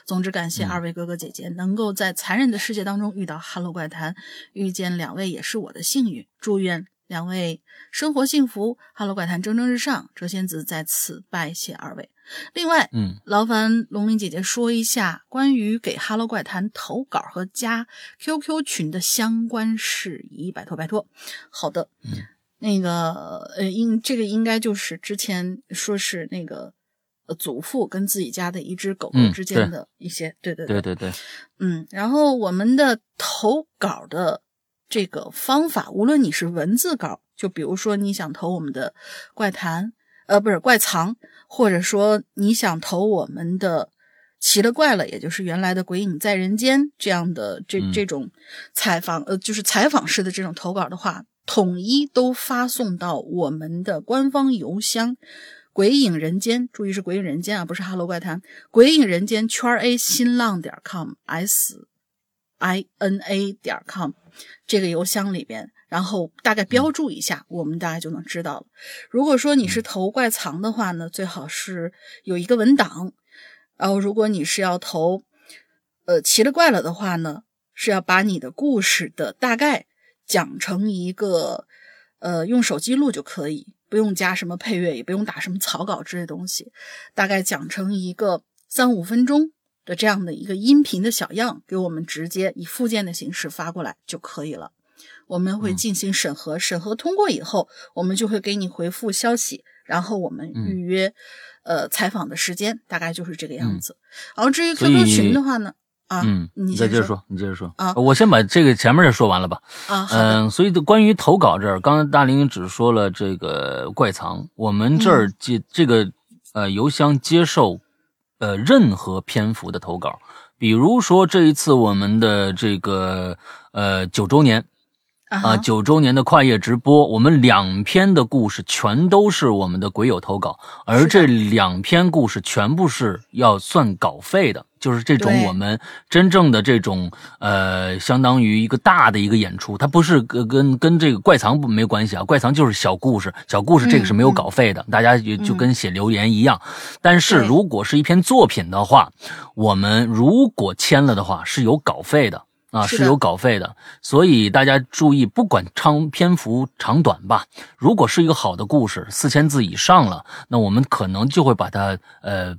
总之，感谢二位哥哥姐姐能够在残忍的世界当中遇到《哈喽怪谈》，遇见两位也是我的幸运。祝愿。两位生活幸福，哈喽怪谈蒸蒸日上，谪仙子在此拜谢二位。另外，嗯，劳烦龙鳞姐姐说一下关于给哈喽怪谈投稿和加 QQ 群的相关事宜，拜托拜托。好的，嗯，那个呃，应这个应该就是之前说是那个呃祖父跟自己家的一只狗狗之间的一些，对对对对对，嗯，然后我们的投稿的。这个方法，无论你是文字稿，就比如说你想投我们的怪谈，呃，不是怪藏，或者说你想投我们的奇了怪了，也就是原来的鬼影在人间这样的这这种采访，呃，就是采访式的这种投稿的话，统一都发送到我们的官方邮箱“鬼影人间”，注意是“鬼影人间”啊，不是“哈喽怪谈”，“鬼影人间”圈 A 新浪点 com s i n a 点 com。这个邮箱里边，然后大概标注一下，我们大家就能知道了。如果说你是投怪藏的话呢，最好是有一个文档。然后，如果你是要投，呃，奇了怪了的话呢，是要把你的故事的大概讲成一个，呃，用手机录就可以，不用加什么配乐，也不用打什么草稿之类东西，大概讲成一个三五分钟。的这样的一个音频的小样，给我们直接以附件的形式发过来就可以了。我们会进行审核，审核通过以后，我们就会给你回复消息，然后我们预约呃采访的时间，大概就是这个样子。然后至于 QQ 群的话呢，啊，嗯，你再接着说，你接着说。啊，我先把这个前面的说完了吧。啊，嗯，所以关于投稿这儿，刚才大林只说了这个怪藏，我们这儿接这个呃邮箱接受。呃，任何篇幅的投稿，比如说这一次我们的这个呃九周年啊，九周年的跨页直播，我们两篇的故事全都是我们的鬼友投稿，而这两篇故事全部是要算稿费的。就是这种我们真正的这种呃，相当于一个大的一个演出，它不是跟跟跟这个怪藏不没关系啊，怪藏就是小故事，小故事这个是没有稿费的，大家也就跟写留言一样。但是如果是一篇作品的话，我们如果签了的话是有稿费的啊，是有稿费的，所以大家注意，不管长篇幅长短吧，如果是一个好的故事，四千字以上了，那我们可能就会把它呃。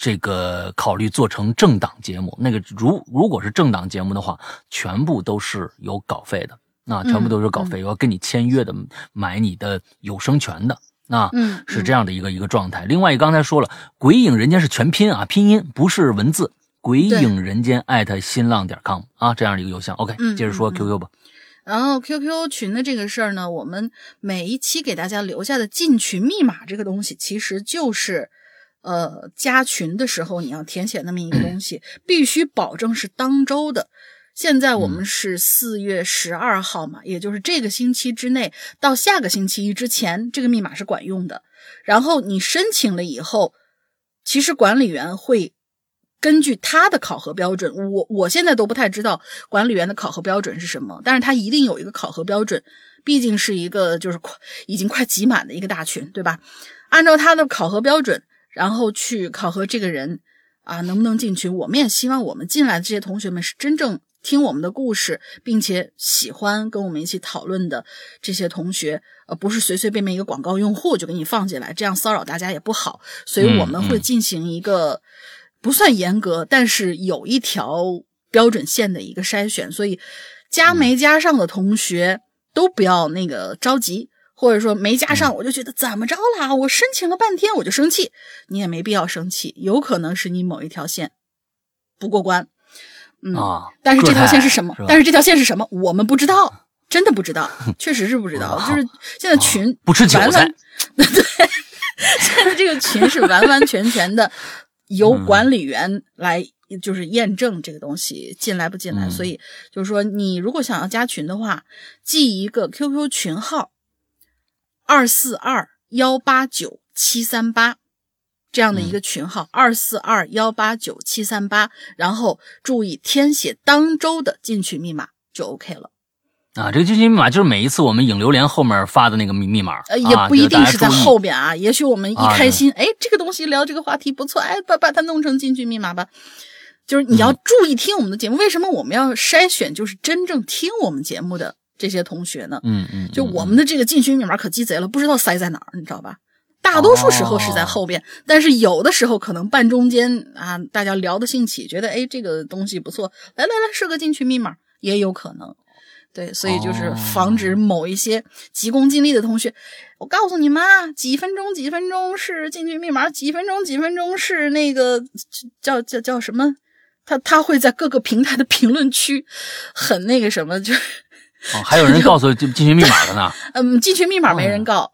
这个考虑做成政党节目，那个如如果是政党节目的话，全部都是有稿费的，那全部都是稿费，要跟你签约的，买你的有声权的，那是这样的一个一个状态。另外，刚才说了，鬼影人间是全拼啊，拼音不是文字，鬼影人间艾特新浪点 com 啊，这样的一个邮箱。OK，接着说 QQ 吧。然后 QQ 群的这个事儿呢，我们每一期给大家留下的进群密码这个东西，其实就是。呃，加群的时候你要填写那么一个东西，必须保证是当周的。现在我们是四月十二号嘛，也就是这个星期之内到下个星期一之前，这个密码是管用的。然后你申请了以后，其实管理员会根据他的考核标准，我我现在都不太知道管理员的考核标准是什么，但是他一定有一个考核标准，毕竟是一个就是快已经快挤满的一个大群，对吧？按照他的考核标准。然后去考核这个人啊，能不能进群？我们也希望我们进来的这些同学们是真正听我们的故事，并且喜欢跟我们一起讨论的这些同学，呃，不是随随便便一个广告用户就给你放进来，这样骚扰大家也不好。所以我们会进行一个不算严格，但是有一条标准线的一个筛选，所以加没加上的同学都不要那个着急，或者说没加上我就觉得怎么着啦，我申请了半天我就生气，你也没必要生气，有可能是你某一条线不过关，嗯，啊，但是这条线是是什么？吧但是这条线是什么？我们不知道，真的不知道，(laughs) 确实是不知道。就是现在群不吃韭完菜，(laughs) 对，现在这个群是完完全全的由管理员来就是验证这个东西进来不进来。嗯所以就是说，你如果想要加群的话，记一个 QQ 群号二四二幺八九七三八。这样的一个群号二四二幺八九七三八，然后注意填写当周的进群密码就 OK 了。啊，这个进群密码就是每一次我们影流连后面发的那个密密码，呃，也啊不一定是在。后边啊，也许我们一啊开心，哎，这个东西聊这个话题不错，哎，把把它弄成进群密码吧。就是你嗯要注意听我们的节目，为什么我们要筛选就是真正听我们节目的这些同学呢？嗯嗯，就我嗯们的这个进群密码可鸡贼了，不知道塞在哪儿，你知道吧？大多数时候是在后边，但是有的时候可能半中间啊，大家聊得兴起，觉得哎这个东西不错，来来来设个进群密码也有可能。对，所以就是防止某一些急功近利的同学，我告诉你们啊，几分钟几分钟是进群密码，几分钟几分钟是那个叫叫叫什么？他他会在各个平台的评论区很那个什么，就是哦还有人告诉进进群密码的呢，(laughs) 嗯，进群密码没人告，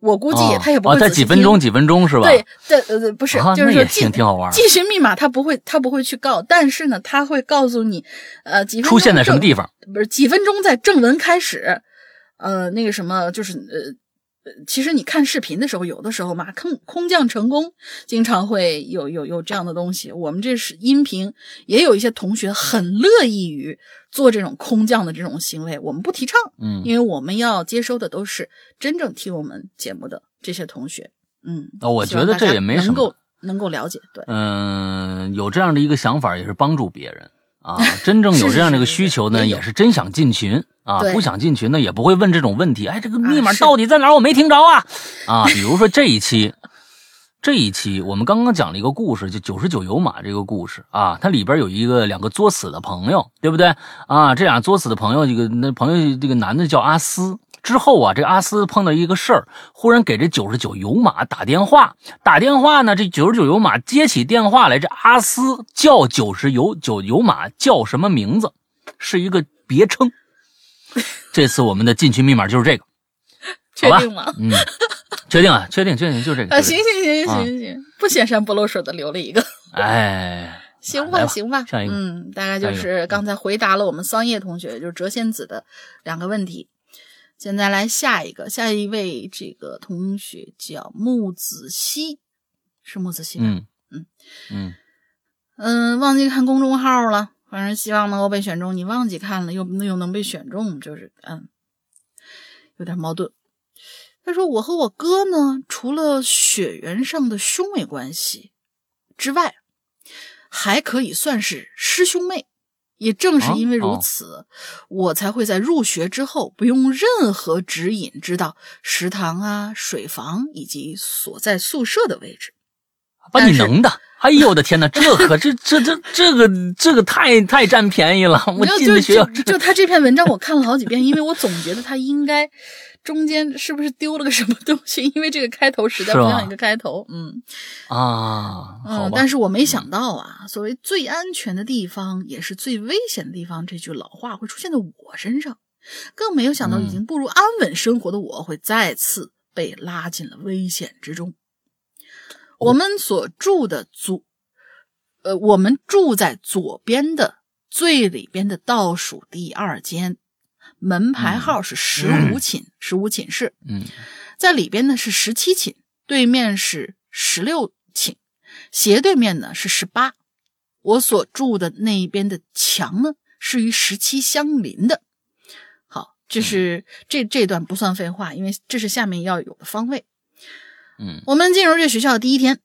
我估计哦他也不会仔细听几分钟几分钟是吧？对对呃对，不是，啊就是说进挺挺好玩密码他不会他不会去告，但是呢，他会告诉你，呃，几分钟出现在什么地方？不是几分钟在正文开始，呃，那个什么就是呃，呃其实你看视频的时候，有的时候嘛，空空降成功，经常会有有有这样的东西。我们这是音频，也有一些同学很乐意于做这种空降的这种行为，我们不提倡，嗯，因为我们要接收的都是真正听我们节目的这些同学。嗯，哦我觉得这也没什么能够能够了解，对。嗯，有这样的一个想法也是帮助别人啊。真正有这样的一个需求呢，是是是也是真想进群啊。不想进群呢，也不会问这种问题。哎，这个密码到底在哪儿？我没听着啊啊！比如说这一期。这一期我们刚刚讲了一个故事，就九十九油马这个故事啊，它里边有一个两个作死的朋友，对不对啊？这俩作死的朋友，这个那朋友这个男的叫阿斯。之后啊，这个阿斯碰到一个事儿，忽然给这九十九油马打电话，打电话呢，这九十九油马接起电话来，这阿斯叫九十九九油马叫什么名字？是一个别称。(laughs) 这次我们的进群密码就是这个，确定吗？嗯，确定啊，确定，确定，就这个。啊，行行行啊。行行，不显山不露水的留了一个，哎，行吧行吧，下一个。嗯，大概就是刚才回答了我们桑叶同学，就是谪仙子的两个问题。现在来下一个，下一位这个同学叫木子熙，是木子熙吧？嗯。嗯。嗯。嗯，忘记看公众号了，反正希望能够被选中。你忘记看了，又又能被选中，就是嗯，有点矛盾。他说：“我和我哥呢，除了血缘上的兄妹关系之外，还可以算是师兄妹。也正是因为如此，我才会在入学之后不用任何指引，知道食堂啊、水房以及所在宿舍的位置。把你能的！哎呦我的天哪，这可这这这这个这个太太占便宜了！我就进的学校就就他这篇文章我看了好几遍，因为我总觉得他应该中间是不是丢了个什么东西？因为这个开头实在不像一个开头，嗯啊，嗯，但是我没想到啊，所谓最安全的地方也是最危险的地方，这句老话会出现在我身上，更没有想到已嗯经步入安稳生活的我会再次被拉进了危险之中。我们所住的左，呃，我们住在左边的最里边的倒数第二间，门牌号是十五寝，十五寝室。嗯在里边呢是十七寝，对面是十六寝，斜对面呢是十八。我所住的那一边的墙呢是与十七相邻的。好，这是、这这段不算废话，因为这是下面要有的方位。嗯我们进入这学校的第一天，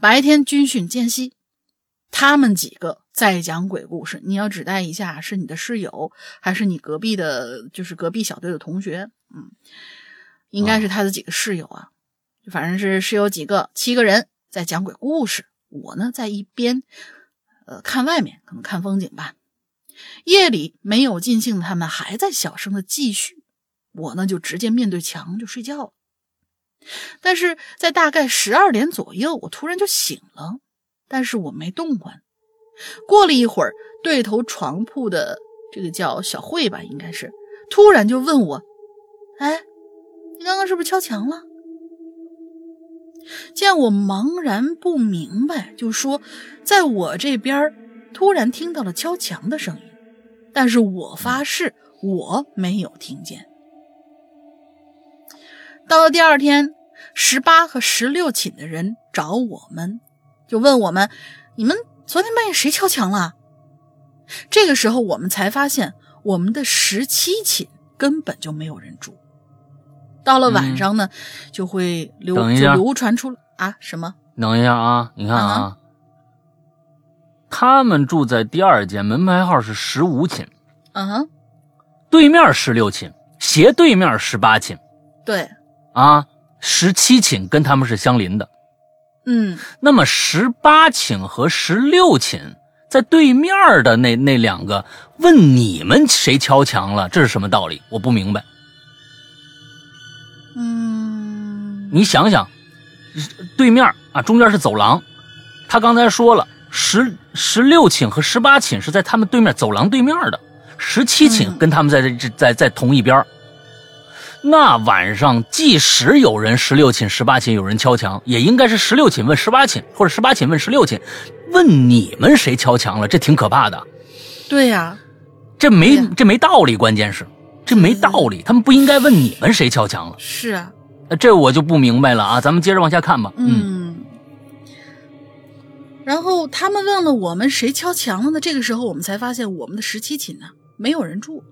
白天军训间隙，他们几个在讲鬼故事。你要指代一下，是你的室友还是你隔壁的，就是隔壁小队的同学？嗯，应该是他的几个室友啊，反正是室友几个，七个人在讲鬼故事。我呢在一边，呃，看外面，可能看风景吧。夜里没有尽兴的他们还在小声的继续，我呢就直接面对墙就睡觉了。但是在大概十二点左右，我突然就醒了，但是我没动过。过了一会儿，对头床铺的这个叫小慧吧，应该是突然就问我：“哎，你刚刚是不是敲墙了？”见我茫然不明白，就说：“在我这边突然听到了敲墙的声音，但是我发誓我没有听见。”到了第二天，十八和十六寝的人找我们，就问我们：“你们昨天半夜谁敲墙了？”这个时候，我们才发现我们的十七寝根本就没有人住。到了晚上呢，就会流就流传出啊什么？等一下啊，你看啊，他们住在第二间，门牌号是十五寝，嗯哼，对面十六寝，斜对面十八寝，对。啊，十七寝跟他们是相邻的，嗯，那么十八寝和十六寝在对面的那那两个问你们谁敲墙了，这是什么道理？我不明白。嗯，你想想，对面啊，中间是走廊，他刚才说了，十十六寝和十八寝是在他们对面走廊对面的，十七寝跟他们在这在在同一边。那晚上，即使有人十六寝、十八寝有人敲墙，也应该是十六寝问十八寝，或者十八寝问十六寝，问你们谁敲墙了？这挺可怕的。对呀，这没这没道理，关键是这没道理，他们不应该问你们谁敲墙了。是啊，这我就不明白了啊！咱们接着往下看吧。嗯。然后他们问了我们谁敲墙了呢？这个时候我们才发现我们的十七寝呢没有人住。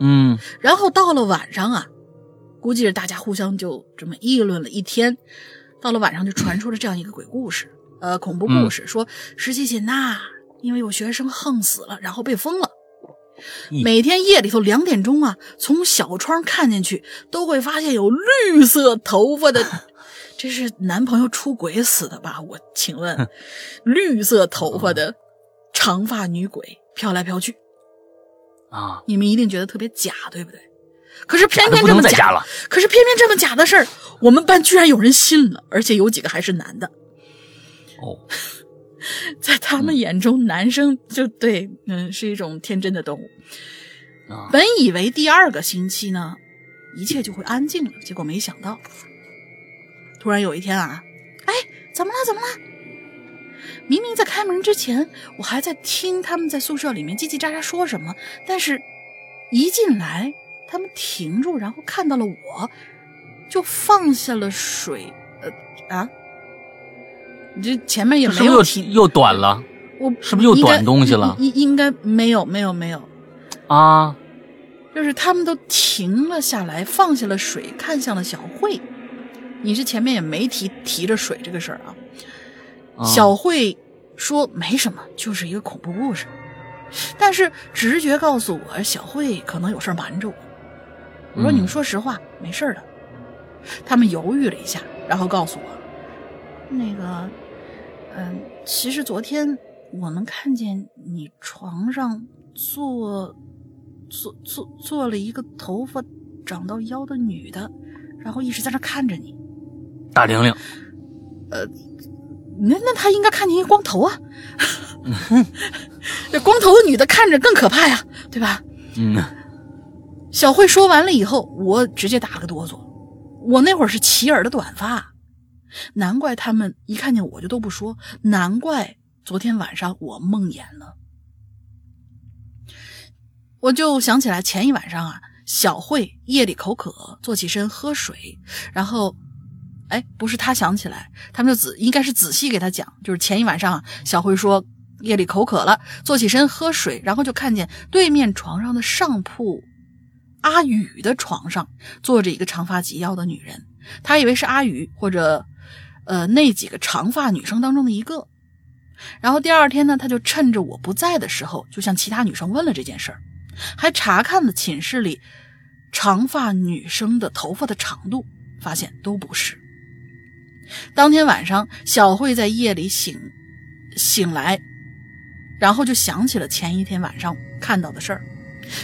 嗯。然后到了晚上啊。估计是大家互相就这么议论了一天，到了晚上就传出了这样一个鬼故事，呃，恐怖故事，说十七寝呐，因为有学生横死了，然后被封了。每天夜里头两点钟啊，从小窗看进去，都会发现有绿色头发的，(laughs) 这是男朋友出轨死的吧？我请问，绿色头发的长发女鬼飘来飘去啊，你们一定觉得特别假，对不对？可是偏偏这么假了，可是偏偏这么假的事儿，我们班居然有人信了，而且有几个还是男的。哦，(laughs) 在他们眼中，男生就对，嗯，是一种天真的动物。啊，本以为第二个星期呢，一切就会安静了，结果没想到，突然有一天啊，哎，怎么了？怎么了？明明在开门之前，我还在听他们在宿舍里面叽叽喳喳说什么，但是一进来。他们停住，然后看到了我，就放下了水。呃啊，你这前面也没有停，又短了。我是不是又短东西了？应应该没有，没有，没有。啊，就是他们都停了下来，放下了水，看向了小慧。你这前面也没提提着水这个事儿啊。小慧说没什么，就是一个恐怖故事。但是直觉告诉我，小慧可能有事瞒着我。我说：“你们说实话，没事的。”他们犹豫了一下，然后告诉我：“那个，嗯，其实昨天我们看见你床上坐坐坐坐了一个头发长到腰的女的，然后一直在那看着你。”大玲玲，呃，那那他应该看见一光头啊，(laughs) 这光头的女的看着更可怕呀，对吧？嗯。小慧说完了以后，我直接打了个哆嗦。我那会儿是齐耳的短发，难怪他们一看见我就都不说。难怪昨天晚上我梦魇了。我就想起来前一晚上啊，小慧夜里口渴，坐起身喝水，然后，哎，不是他想起来，他们就仔应该是仔细给他讲，就是前一晚上小慧说夜里口渴了，坐起身喝水，然后就看见对面床上的上铺。阿宇的床上坐着一个长发及腰的女人，他以为是阿宇或者，呃，那几个长发女生当中的一个。然后第二天呢，他就趁着我不在的时候，就向其他女生问了这件事儿，还查看了寝室里长发女生的头发的长度，发现都不是。当天晚上，小慧在夜里醒醒来，然后就想起了前一天晚上看到的事儿，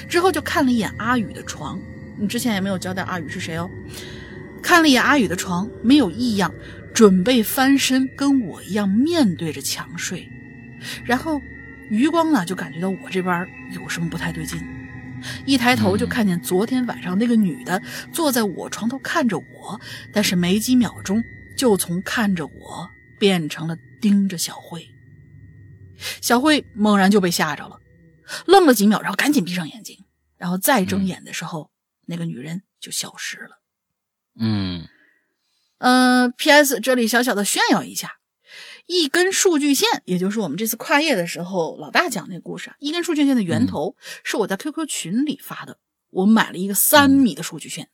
之后就看了一眼阿宇的床。你之前也没有交代阿宇是谁哦。看了一眼阿宇的床，没有异样，准备翻身跟我一样面对着墙睡。然后余光呢就感觉到我这边有什么不太对劲，一抬头就看见昨天晚上那个女的坐在我床头看着我，但是没几秒钟。就从看着我变成了盯着小慧，小慧猛然就被吓着了，愣了几秒，然后赶紧闭上眼睛，然后再睁眼的时候，那个女人就消失了。嗯，呃，P.S. 这里小小的炫耀一下，一根数据线，也就是我们这次跨页的时候老大讲那故事啊，一根数据线的源头是我在 QQ 群里发的，我买了一个三米的数据线。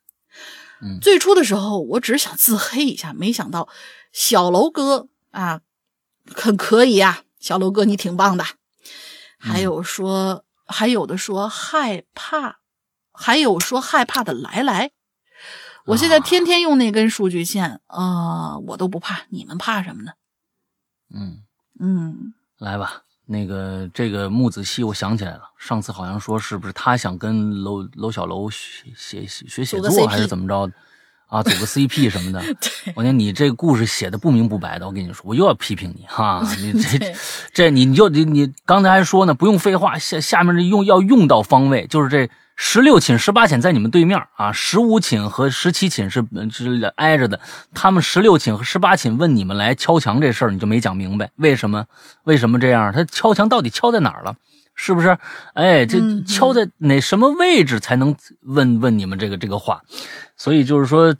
最初的时候，我只是想自黑一下，没想到小楼哥啊，很可以啊，小楼哥你挺棒的。还有说，还有的说害怕，还有说害怕的来来。我现在天天用那根数据线啊，我都不怕，你们怕什么呢？嗯嗯，来吧。那个这个木子熙，我想起来了，上次好像说是不是他想跟楼楼小楼学写学写作还是怎么着啊，组个 CP 什么的。(laughs) 我讲你这故事写的不明不白的，我跟你说，我又要批评你哈，(laughs) 你这这你你就你你刚才还说呢，不用废话，下下面这用要用到方位，就是这。十六寝、十八寝在你们对面啊，十五寝和十七寝是是挨着的。他们十六寝和十八寝问你们来敲墙这事儿，你就没讲明白，为什么？为什么这样？他敲墙到底敲在哪儿了？是不是？哎，这敲在哪什么位置才能问问你们这个这个话？所以就是说，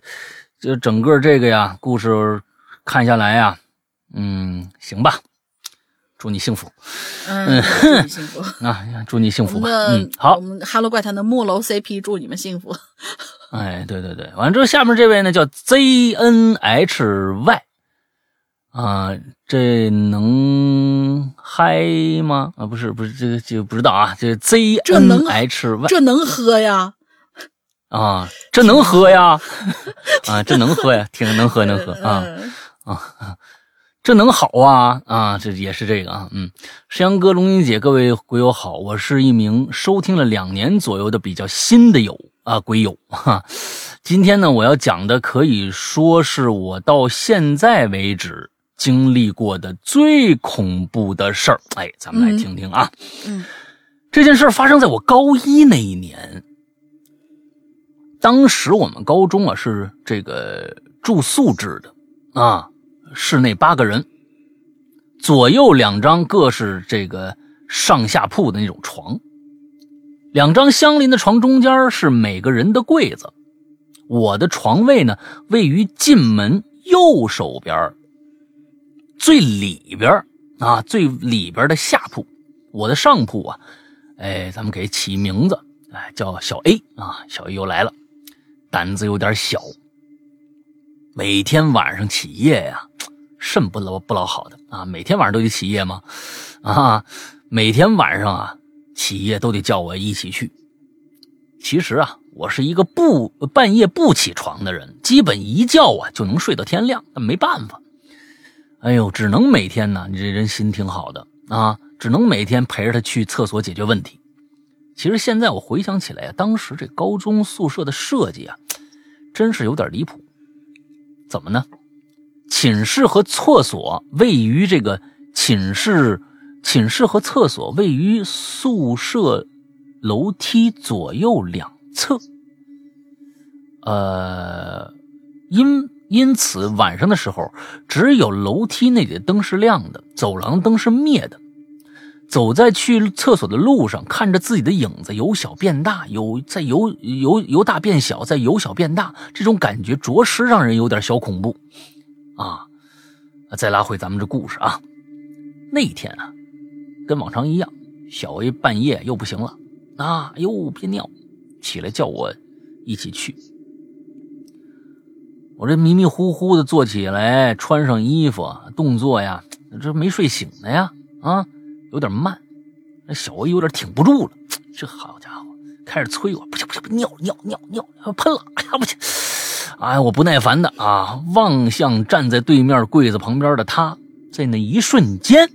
就整个这个呀，故事看下来呀，嗯，行吧。祝你幸福，嗯，祝你幸福 (laughs) 啊！祝你幸福吧。嗯，好，我们哈喽怪谈的木楼 CP，祝你们幸福。(laughs) 哎，对对对，完了之后，下面这位呢叫 ZNHY 啊，这能嗨吗？啊，不是不是，这个就不知道啊。这 ZNHY 这能喝呀？(laughs) 啊，这能喝呀？啊，这能喝呀？挺能喝能喝啊啊。这能好啊啊！这也是这个啊，嗯，石阳哥、龙吟姐，各位鬼友好，我是一名收听了两年左右的比较新的友啊鬼友哈。今天呢，我要讲的可以说是我到现在为止经历过的最恐怖的事儿。哎，咱们来听听啊。嗯，这件事发生在我高一那一年，当时我们高中啊是这个住宿制的啊。室内八个人，左右两张各是这个上下铺的那种床，两张相邻的床中间是每个人的柜子。我的床位呢位于进门右手边最里边啊，最里边的下铺。我的上铺啊，哎，咱们给起名字，哎，叫小 A 啊，小 A 又来了，胆子有点小，每天晚上起夜呀。肾不老不老好的啊，每天晚上都得起夜吗？啊，每天晚上啊起夜都得叫我一起去。其实啊，我是一个不半夜不起床的人，基本一觉啊就能睡到天亮。那没办法，哎呦，只能每天呢，你这人心挺好的啊，只能每天陪着他去厕所解决问题。其实现在我回想起来啊，当时这高中宿舍的设计啊，真是有点离谱。怎么呢？寝室和厕所位于这个寝室，寝室和厕所位于宿舍楼梯左右两侧。呃，因因此晚上的时候，只有楼梯那里的灯是亮的，走廊灯是灭的。走在去厕所的路上，看着自己的影子由小变大，由在由由由大变小，再由小变大，这种感觉着实让人有点小恐怖。啊，再拉回咱们这故事啊，那一天啊，跟往常一样，小 A 半夜又不行了啊，又憋尿，起来叫我一起去。我这迷迷糊糊的坐起来，穿上衣服，动作呀，这没睡醒呢呀，啊，有点慢。那小薇有点挺不住了，这好家伙，开始催我，不行不行，尿尿尿尿，喷了，哎呀不行。哎，我不耐烦的啊，望向站在对面柜子旁边的他，在那一瞬间，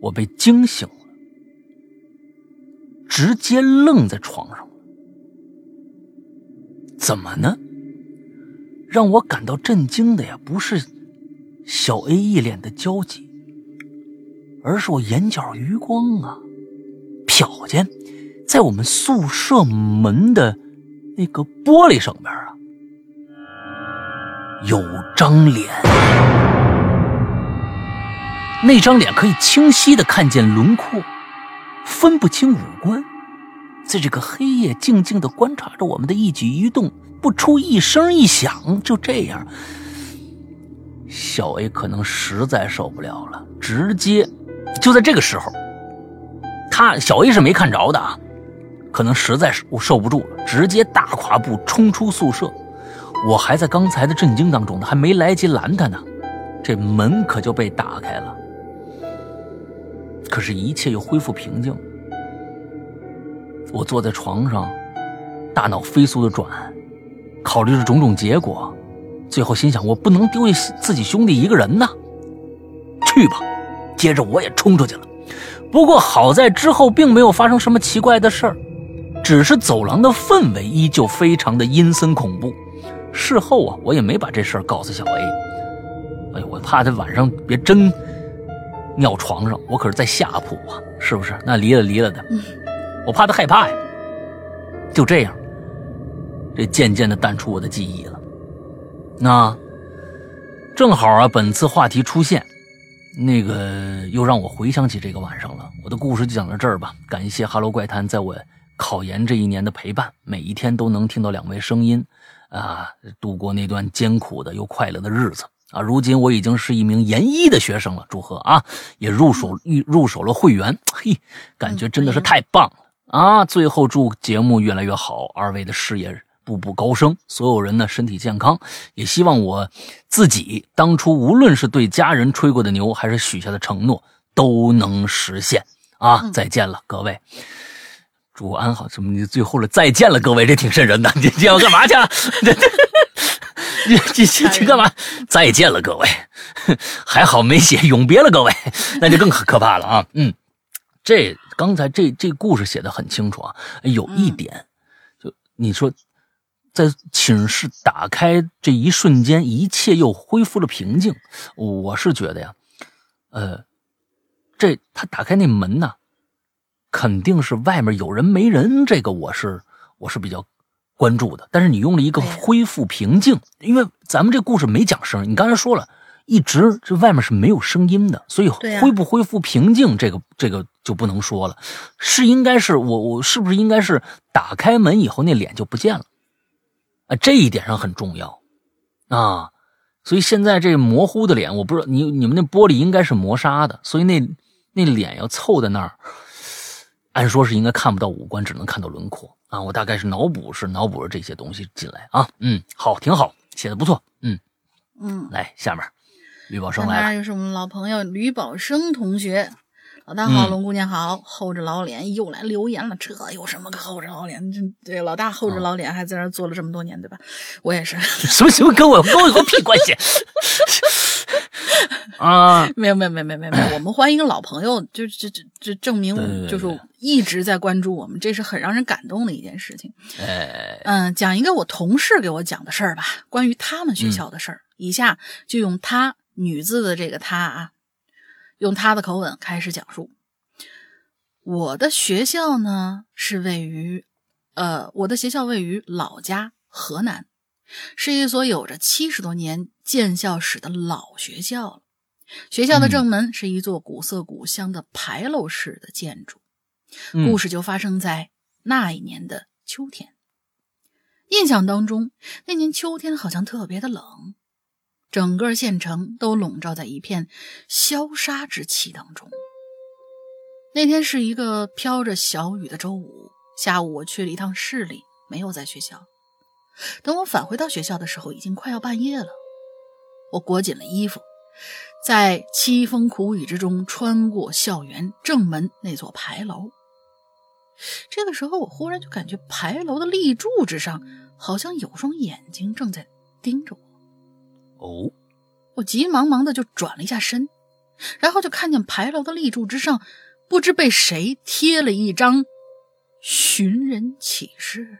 我被惊醒了，直接愣在床上。怎么呢？让我感到震惊的呀，不是小 A 一脸的焦急，而是我眼角余光啊，瞟见。在我们宿舍门的那个玻璃上边啊，有张脸。那张脸可以清晰的看见轮廓，分不清五官。在这个黑夜，静静的观察着我们的一举一动，不出一声一响。就这样，小 A 可能实在受不了了，直接就在这个时候，他小 A 是没看着的啊。可能实在是我受不住了，直接大跨步冲出宿舍。我还在刚才的震惊当中呢，还没来及拦他呢，这门可就被打开了。可是，一切又恢复平静。我坐在床上，大脑飞速的转，考虑着种种结果，最后心想：我不能丢下自己兄弟一个人呐。去吧，接着我也冲出去了。不过好在之后并没有发生什么奇怪的事儿。只是走廊的氛围依旧非常的阴森恐怖。事后啊，我也没把这事儿告诉小 A。哎呦，我怕他晚上别真尿床上，我可是在下铺啊，是不是？那离了离了的，我怕他害怕呀。就这样，这渐渐的淡出我的记忆了。那正好啊，本次话题出现，那个又让我回想起这个晚上了。我的故事就讲到这儿吧。感谢《哈喽怪谈》在我。考研这一年的陪伴，每一天都能听到两位声音，啊，度过那段艰苦的又快乐的日子啊！如今我已经是一名研一的学生了，祝贺啊！也入手入入手了会员，嘿，感觉真的是太棒了啊！最后祝节目越来越好，二位的事业步步高升，所有人呢身体健康，也希望我自己当初无论是对家人吹过的牛，还是许下的承诺，都能实现啊！再见了，各位。祝安好，什么？你最后了，再见了，各位，这挺瘆人的。你今天要干嘛去？你你你干嘛？再见了，各位，还好没写永别了，各位，那就更可可怕了啊！嗯，这刚才这这故事写的很清楚啊。有一点，就你说，在寝室打开这一瞬间，一切又恢复了平静。我是觉得呀，呃，这他打开那门呢。肯定是外面有人没人，这个我是我是比较关注的。但是你用了一个恢复平静，因为咱们这故事没讲声，你刚才说了一直这外面是没有声音的，所以恢不恢复平静，这个这个就不能说了。是应该是我我是不是应该是打开门以后那脸就不见了啊？这一点上很重要啊。所以现在这模糊的脸，我不知道你你们那玻璃应该是磨砂的，所以那那脸要凑在那儿。按说是应该看不到五官，只能看到轮廓啊！我大概是脑补，是脑补了这些东西进来啊。嗯，好，挺好，写的不错。嗯嗯，来下面，吕宝生来了，又是我们老朋友吕宝生同学。老大好，龙姑娘好，厚着老脸又来留言了，这有什么可厚着老脸？这对老大厚着老脸还在那做了这么多年，对吧？我也是，(laughs) 什么什么跟我跟我有个屁关系？(laughs) 啊，没有没有没有没有没有，我们欢迎老朋友，就这这这证明就是一直在关注我们，这是很让人感动的一件事情。嗯，讲一个我同事给我讲的事儿吧，关于他们学校的事儿。以下就用他女字的这个她啊，用她的口吻开始讲述。我的学校呢是位于，呃，我的学校位于老家河南。是一所有着七十多年建校史的老学校了。学校的正门是一座古色古香的牌楼式的建筑。故事就发生在那一年的秋天。印象当中，那年秋天好像特别的冷，整个县城都笼罩在一片萧杀之气当中。那天是一个飘着小雨的周五下午，我去了一趟市里，没有在学校。等我返回到学校的时候，已经快要半夜了。我裹紧了衣服，在凄风苦雨之中穿过校园正门那座牌楼。这个时候，我忽然就感觉牌楼的立柱之上，好像有双眼睛正在盯着我。哦，我急忙忙的就转了一下身，然后就看见牌楼的立柱之上，不知被谁贴了一张寻人启事。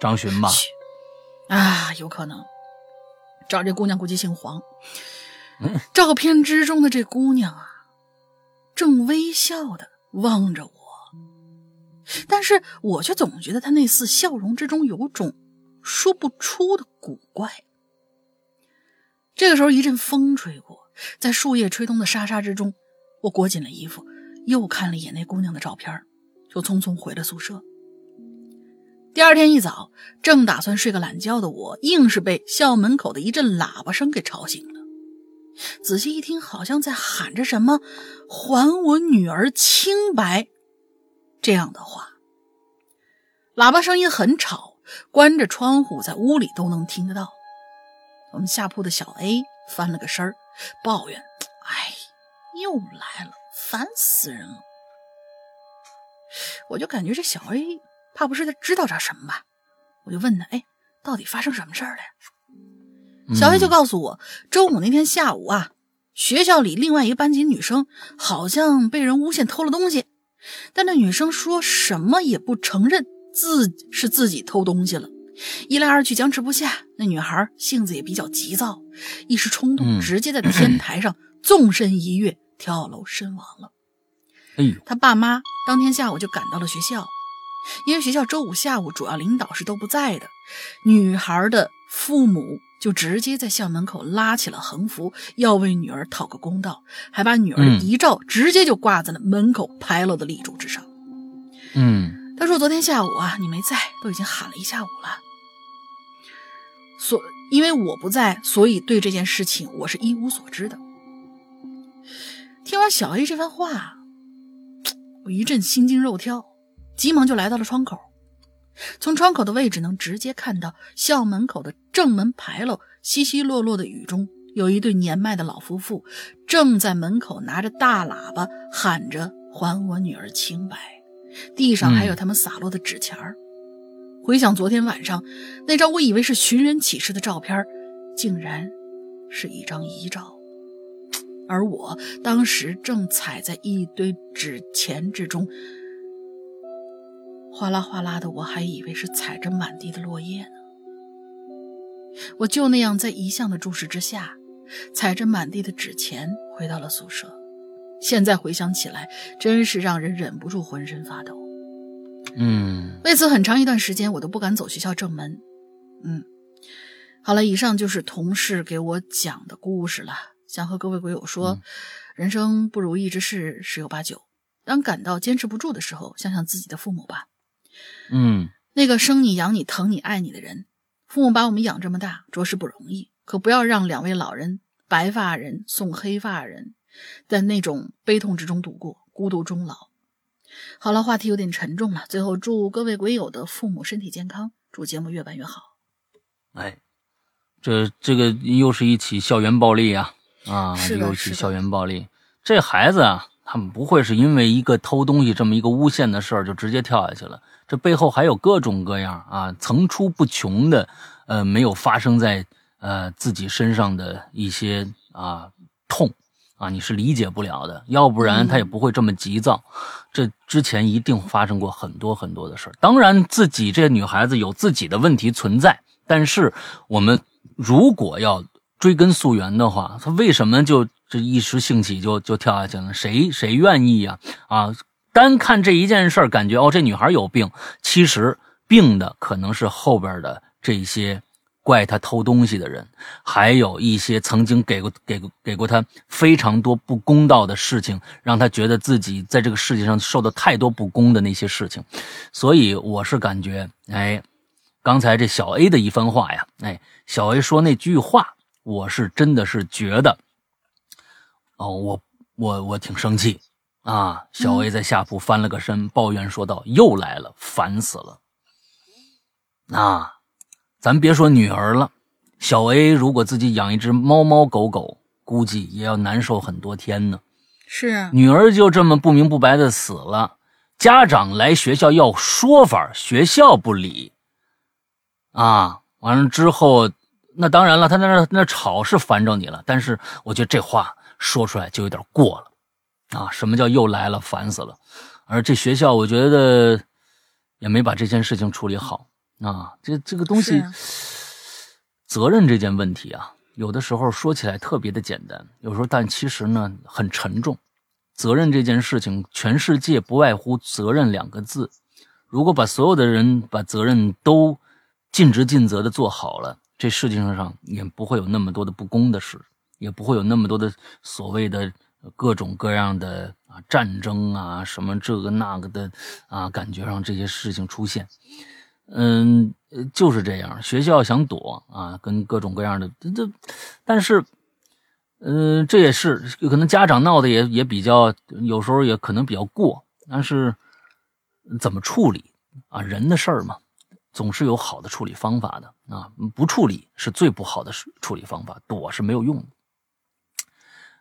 张寻吧？啊，有可能。找这姑娘估计姓黄。照片之中的这姑娘啊，正微笑的望着我。但是我却总觉得她那似笑容之中有种说不出的古怪。这个时候，一阵风吹过，在树叶吹动的沙沙之中，我裹紧了衣服，又看了一眼那姑娘的照片，就匆匆回了宿舍。第二天一早，正打算睡个懒觉的我，硬是被校门口的一阵喇叭声给吵醒了。仔细一听，好像在喊着什么“还我女儿清白”。这样的话，喇叭声音很吵，关着窗户在屋里都能听得到。我们下铺的小 A 翻了个身儿，抱怨：“哎，又来了，烦死人了！”我就感觉这小 A 怕不是他知道点什么吧？我就问他：“哎，到底发生什么事儿了呀？”小 A 就告诉我，周五那天下午啊，学校里另外一个班级女生好像被人诬陷偷了东西。但那女生说什么也不承认自是自己偷东西了，一来二去僵持不下。那女孩性子也比较急躁，一时冲动，直接在天台上纵身一跃，跳楼身亡了。哎呦，他爸妈当天下午就赶到了学校，因为学校周五下午主要领导是都不在的，女孩的父母。就直接在校门口拉起了横幅，要为女儿讨个公道，还把女儿的遗照直接就挂在了门口牌楼的立柱之上。嗯，他说昨天下午啊，你没在，都已经喊了一下午了。所因为我不在，所以对这件事情我是一无所知的。听完小 A 这番话，我一阵心惊肉跳，急忙就来到了窗口。从窗口的位置能直接看到校门口的正门牌楼，稀稀落落的雨中，有一对年迈的老夫妇正在门口拿着大喇叭喊着“还我女儿清白”，地上还有他们洒落的纸钱儿。回想昨天晚上那张我以为是寻人启事的照片，竟然是一张遗照，而我当时正踩在一堆纸钱之中。哗啦哗啦的，我还以为是踩着满地的落叶呢。我就那样在遗像的注视之下，踩着满地的纸钱回到了宿舍。现在回想起来，真是让人忍不住浑身发抖。嗯，为此很长一段时间我都不敢走学校正门。嗯，好了，以上就是同事给我讲的故事了。想和各位鬼友说，人生不如意之事十有八九。当感到坚持不住的时候，想想自己的父母吧。嗯，那个生你养你疼你爱你的人，父母把我们养这么大，着实不容易。可不要让两位老人白发人送黑发人，在那种悲痛之中度过，孤独终老。好了，话题有点沉重了。最后，祝各位鬼友的父母身体健康，祝节目越办越好。哎，这这个又是一起校园暴力啊啊，是又一起校园暴力。这孩子啊，他们不会是因为一个偷东西这么一个诬陷的事儿就直接跳下去了。这背后还有各种各样啊，层出不穷的，呃，没有发生在呃自己身上的一些啊痛啊，你是理解不了的。要不然他也不会这么急躁。这之前一定发生过很多很多的事儿。当然，自己这女孩子有自己的问题存在，但是我们如果要追根溯源的话，她为什么就这一时兴起就就跳下去了？谁谁愿意呀？啊？单看这一件事儿，感觉哦，这女孩有病。其实病的可能是后边的这些怪他偷东西的人，还有一些曾经给过、给过、给过他非常多不公道的事情，让他觉得自己在这个世界上受到太多不公的那些事情。所以我是感觉，哎，刚才这小 A 的一番话呀，哎，小 A 说那句话，我是真的是觉得，哦，我我我挺生气。啊！小 A 在下铺翻了个身，抱怨说道：“又来了，烦死了！”啊，咱别说女儿了，小 A 如果自己养一只猫猫狗狗，估计也要难受很多天呢。是啊，女儿就这么不明不白的死了，家长来学校要说法，学校不理，啊，完了之后，那当然了，他在那那吵是烦着你了，但是我觉得这话说出来就有点过了，啊，什么叫又来了，烦死了，而这学校我觉得也没把这件事情处理好，啊，这这个东西，责任这件问题啊，有的时候说起来特别的简单，有时候但其实呢很沉重。责任这件事情，全世界不外乎责任两个字。如果把所有的人把责任都尽职尽责的做好了，这世界上也不会有那么多的不公的事，也不会有那么多的所谓的各种各样的啊战争啊什么这个那个的啊感觉上这些事情出现。嗯，就是这样。学校想躲啊，跟各种各样的这这，但是。嗯，这也是可能家长闹的也也比较，有时候也可能比较过，但是怎么处理啊？人的事儿嘛，总是有好的处理方法的啊。不处理是最不好的处理方法，躲是没有用的。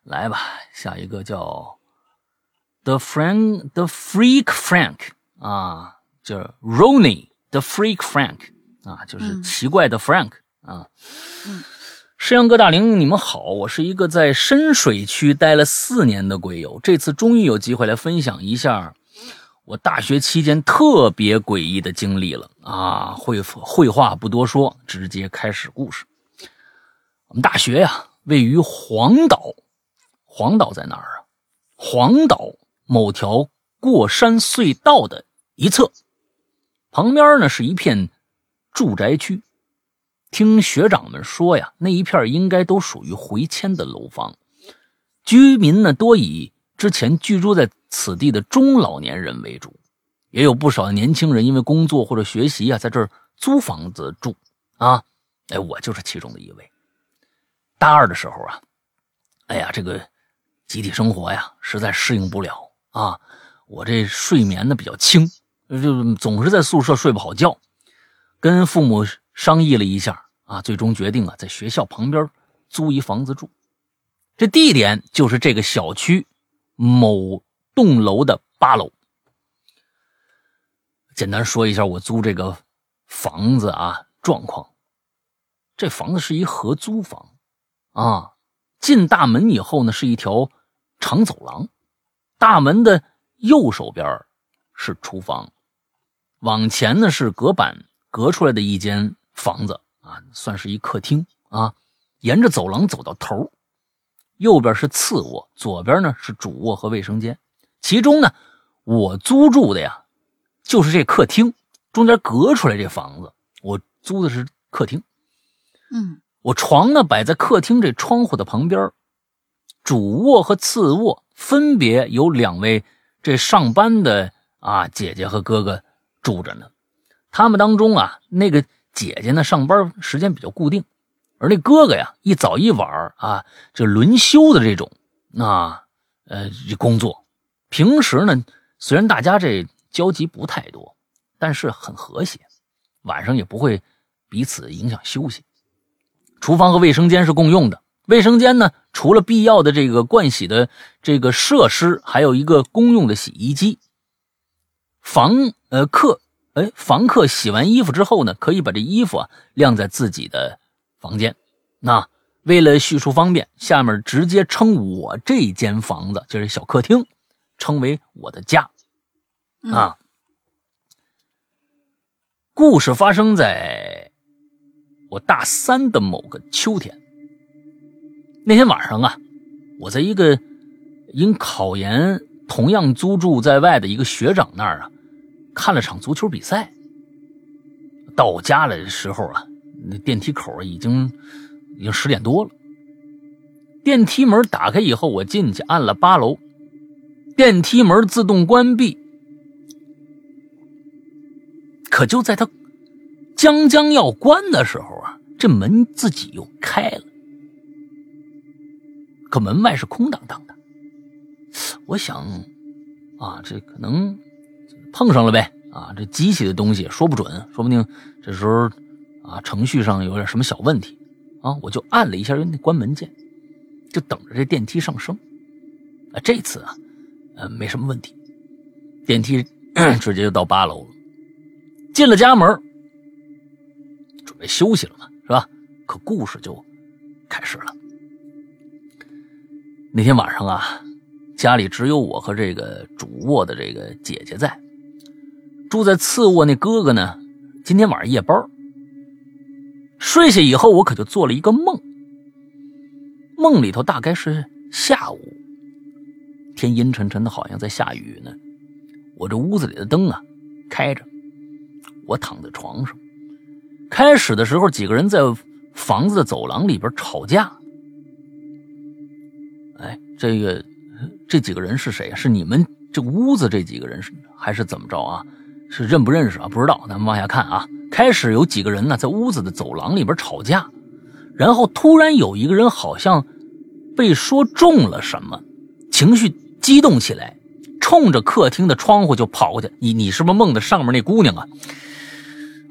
来吧，下一个叫 The Frank The Freak Frank 啊，叫 Ronnie The Freak Frank 啊，就是奇怪的 Frank 啊。嗯。石阳哥大玲，你们好，我是一个在深水区待了四年的鬼友，这次终于有机会来分享一下我大学期间特别诡异的经历了啊！会会话不多说，直接开始故事。我们大学呀，位于黄岛，黄岛在哪儿啊？黄岛某条过山隧道的一侧，旁边呢是一片住宅区。听学长们说呀，那一片应该都属于回迁的楼房，居民呢多以之前居住在此地的中老年人为主，也有不少年轻人因为工作或者学习啊，在这儿租房子住啊。哎，我就是其中的一位。大二的时候啊，哎呀，这个集体生活呀，实在适应不了啊。我这睡眠呢比较轻，就总是在宿舍睡不好觉，跟父母。商议了一下啊，最终决定啊，在学校旁边租一房子住。这地点就是这个小区某栋楼的八楼。简单说一下我租这个房子啊状况。这房子是一合租房啊，进大门以后呢是一条长走廊，大门的右手边是厨房，往前呢是隔板隔出来的一间。房子啊，算是一客厅啊。沿着走廊走到头，右边是次卧，左边呢是主卧和卫生间。其中呢，我租住的呀，就是这客厅中间隔出来这房子，我租的是客厅。嗯，我床呢摆在客厅这窗户的旁边，主卧和次卧分别有两位这上班的啊姐姐和哥哥住着呢。他们当中啊，那个。姐姐呢，上班时间比较固定，而那哥哥呀，一早一晚啊，这轮休的这种，啊，呃，工作。平时呢，虽然大家这交集不太多，但是很和谐，晚上也不会彼此影响休息。厨房和卫生间是共用的，卫生间呢，除了必要的这个盥洗的这个设施，还有一个公用的洗衣机。房呃客。哎，房客洗完衣服之后呢，可以把这衣服啊晾在自己的房间。那为了叙述方便，下面直接称我这间房子就是小客厅，称为我的家。啊，故事发生在我大三的某个秋天。那天晚上啊，我在一个因考研同样租住在外的一个学长那儿啊。看了场足球比赛，到家来的时候啊，那电梯口已经已经十点多了。电梯门打开以后，我进去按了八楼，电梯门自动关闭。可就在他将将要关的时候啊，这门自己又开了。可门外是空荡荡的。我想，啊，这可能。碰上了呗啊！这机器的东西说不准，说不定这时候啊，程序上有点什么小问题啊，我就按了一下那关门键，就等着这电梯上升。啊，这次啊，呃，没什么问题，电梯 (clears throat) 直接就到八楼了。进了家门，准备休息了嘛，是吧？可故事就开始了。那天晚上啊，家里只有我和这个主卧的这个姐姐在，住在次卧那哥哥呢，今天晚上夜班。睡下以后，我可就做了一个梦。梦里头大概是下午，天阴沉沉的，好像在下雨呢。我这屋子里的灯啊开着，我躺在床上。开始的时候，几个人在房子的走廊里边吵架。哎，这个这几个人是谁？是你们这屋子这几个人还是怎么着啊？是认不认识啊？不知道。咱们往下看啊。开始有几个人呢，在屋子的走廊里边吵架，然后突然有一个人好像被说中了什么，情绪激动起来，冲着客厅的窗户就跑过去。你你是不是梦的上面那姑娘啊？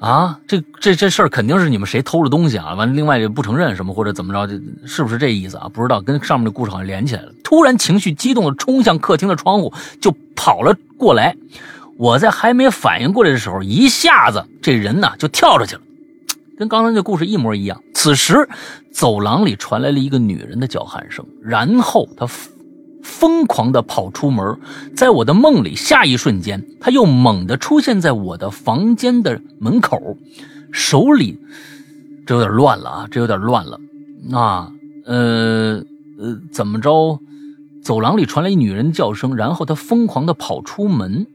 啊，这这这事儿肯定是你们谁偷了东西啊？完了，另外就不承认什么或者怎么着，是不是这意思啊？不知道，跟上面的故事好像连起来了。突然情绪激动的冲向客厅的窗户就跑了过来。我在还没反应过来的时候，一下子这人呢就跳出去了，跟刚才那故事一模一样。此时，走廊里传来了一个女人的叫喊声，然后他疯狂地跑出门，在我的梦里，下一瞬间，他又猛地出现在我的房间的门口，手里，这有点乱了啊，这有点乱了啊，呃呃，怎么着？走廊里传来一女人的叫声，然后他疯狂地跑出门。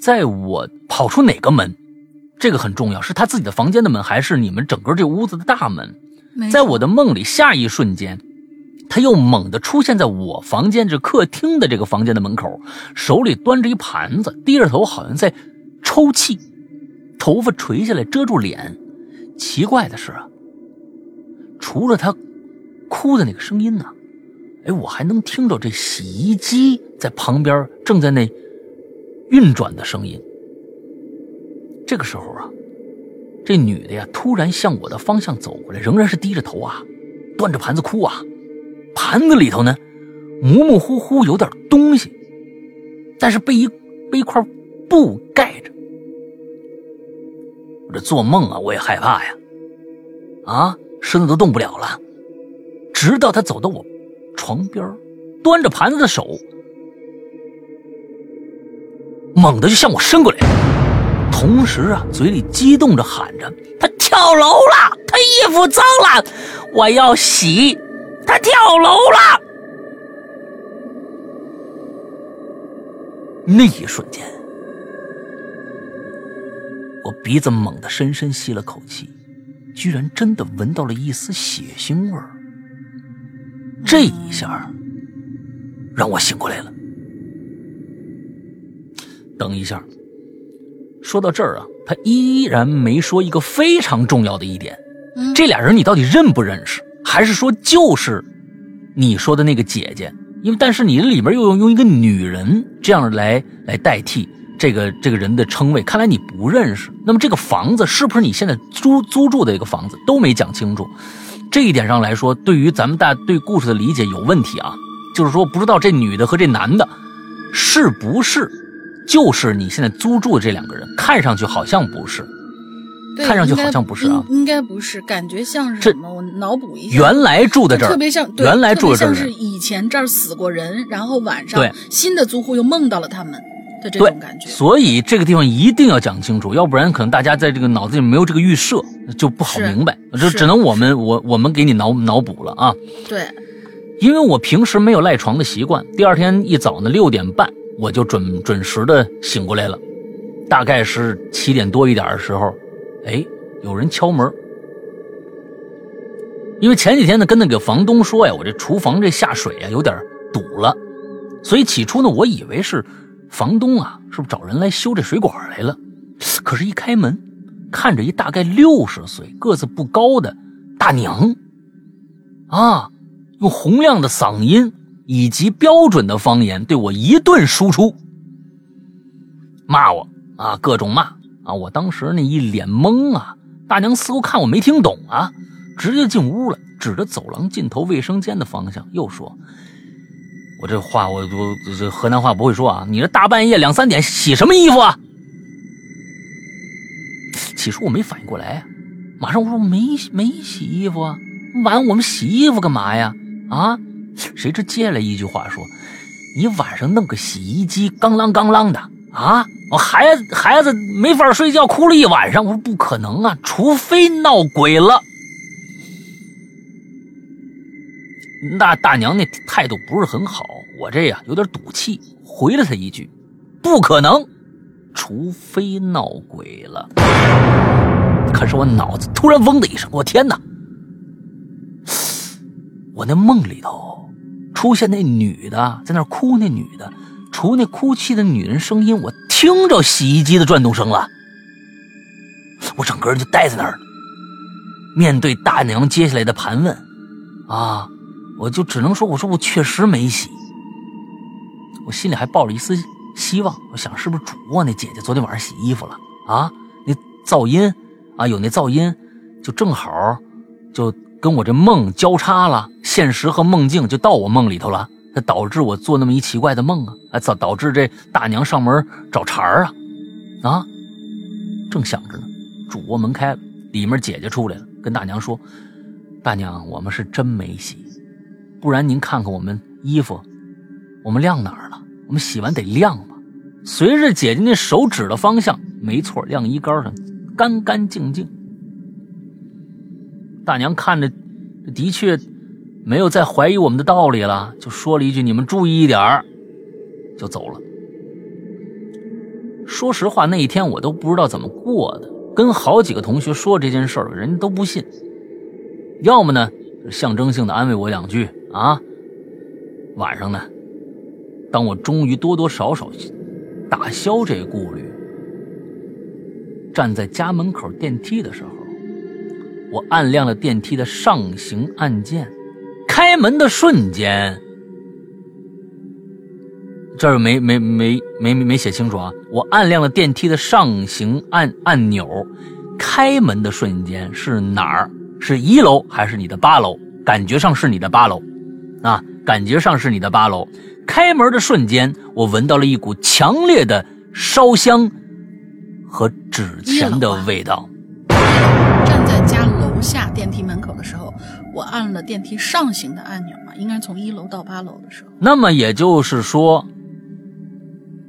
在我跑出哪个门，这个很重要，是他自己的房间的门，还是你们整个这屋子的大门？在我的梦里，下一瞬间，他又猛地出现在我房间这客厅的这个房间的门口，手里端着一盘子，低着头，好像在抽泣，头发垂下来遮住脸。奇怪的是啊，除了他哭的那个声音呢，哎，我还能听着这洗衣机在旁边正在那。运转的声音。这个时候啊，这女的呀突然向我的方向走过来，仍然是低着头啊，端着盘子哭啊。盘子里头呢，模模糊糊有点东西，但是被一被一块布盖着。我这做梦啊，我也害怕呀，啊，身子都动不了了。直到他走到我床边，端着盘子的手。猛地就向我伸过来，同时啊，嘴里激动着喊着：“他跳楼了！他衣服脏了，我要洗！他跳楼了！”那一瞬间，我鼻子猛地深深吸了口气，居然真的闻到了一丝血腥味儿。这一下，让我醒过来了。等一下，说到这儿啊，他依然没说一个非常重要的一点，这俩人你到底认不认识？还是说就是你说的那个姐姐？因为但是你里面又用用一个女人这样来来代替这个这个人的称谓，看来你不认识。那么这个房子是不是你现在租租住的一个房子？都没讲清楚。这一点上来说，对于咱们大对故事的理解有问题啊。就是说，不知道这女的和这男的是不是？就是你现在租住的这两个人，看上去好像不是，看上去好像不是啊，应该不是，感觉像是什么？我脑补一下，原来住的这儿，特别像，原来住的这儿，像是以前这儿死过人，然后晚上新的租户又梦到了他们的这种感觉。所以这个地方一定要讲清楚，要不然可能大家在这个脑子里没有这个预设，就不好明白。这只能我们我我们给你脑脑补了啊。对，因为我平时没有赖床的习惯，第二天一早呢六点半。我就准准时的醒过来了，大概是七点多一点的时候，哎，有人敲门。因为前几天呢，跟那个房东说呀，我这厨房这下水啊有点堵了，所以起初呢，我以为是房东啊，是不是找人来修这水管来了？可是，一开门，看着一大概六十岁、个子不高的大娘，啊，用洪亮的嗓音。以及标准的方言对我一顿输出，骂我啊，各种骂啊！我当时那一脸懵啊，大娘似乎看我没听懂啊，直接进屋了，指着走廊尽头卫生间的方向又说：“我这话我我这河南话不会说啊！你这大半夜两三点洗什么衣服啊？起初我没反应过来，马上我说没没洗衣服啊，晚我们洗衣服干嘛呀？啊？谁知接下来一句话说：“你晚上弄个洗衣机，刚啷刚啷的啊！我孩子孩子没法睡觉，哭了一晚上。”我说不可能啊，除非闹鬼了。那大娘那态度不是很好，我这呀有点赌气，回了她一句：“不可能，除非闹鬼了。”可是我脑子突然嗡的一声，我天哪！我那梦里头出现那女的在那哭，那女的除那哭泣的女人声音，我听着洗衣机的转动声了。我整个人就呆在那儿了，面对大娘接下来的盘问，啊！我就只能说，我说我确实没洗，我心里还抱着一丝希望，我想是不是主卧那姐姐昨天晚上洗衣服了啊？那噪音啊，有那噪音，就正好就跟我这梦交叉了，现实和梦境就到我梦里头了，那导致我做那么一奇怪的梦啊，啊导导致这大娘上门找茬啊啊！正想着呢，主卧门开了，里面姐姐出来了，跟大娘说：“大娘，我们是真没洗。”不然您看看我们衣服，我们晾哪儿了？我们洗完得晾吧。随着姐姐那手指的方向，没错，晾衣杆上干干净净。大娘看着，的确没有再怀疑我们的道理了，就说了一句：“你们注意一点儿。”就走了。说实话，那一天我都不知道怎么过的，跟好几个同学说这件事儿，人家都不信。要么呢，象征性的安慰我两句。啊，晚上呢，当我终于多多少少打消这顾虑，站在家门口电梯的时候，我按亮了电梯的上行按键，开门的瞬间，这儿没没没没没写清楚啊！我按亮了电梯的上行按按钮，开门的瞬间是哪儿？是一楼还是你的八楼？感觉上是你的八楼。啊，感觉上是你的八楼。开门的瞬间，我闻到了一股强烈的烧香和纸钱的味道。站在家楼下电梯门口的时候，我按了电梯上行的按钮嘛，应该从一楼到八楼的时候。那么也就是说，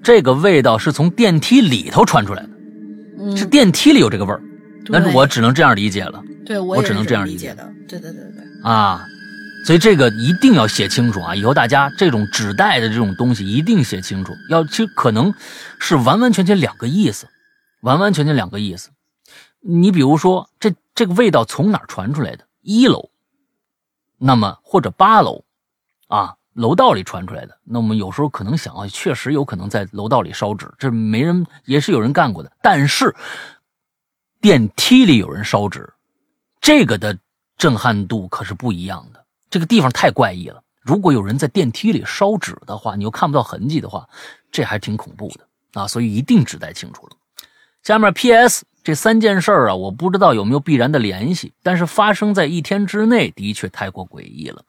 这个味道是从电梯里头传出来的，是电梯里有这个味儿。那我只能这样理解了。对，我只能这样理解的。对对对对。啊。所以这个一定要写清楚啊！以后大家这种纸袋的这种东西一定写清楚，要其实可能是完完全全两个意思，完完全全两个意思。你比如说，这这个味道从哪传出来的？一楼，那么或者八楼，啊，楼道里传出来的。那我们有时候可能想啊，确实有可能在楼道里烧纸，这没人也是有人干过的。但是电梯里有人烧纸，这个的震撼度可是不一样的。这个地方太怪异了。如果有人在电梯里烧纸的话，你又看不到痕迹的话，这还挺恐怖的啊！所以一定指代清楚了。下面 P.S. 这三件事啊，我不知道有没有必然的联系，但是发生在一天之内，的确太过诡异了。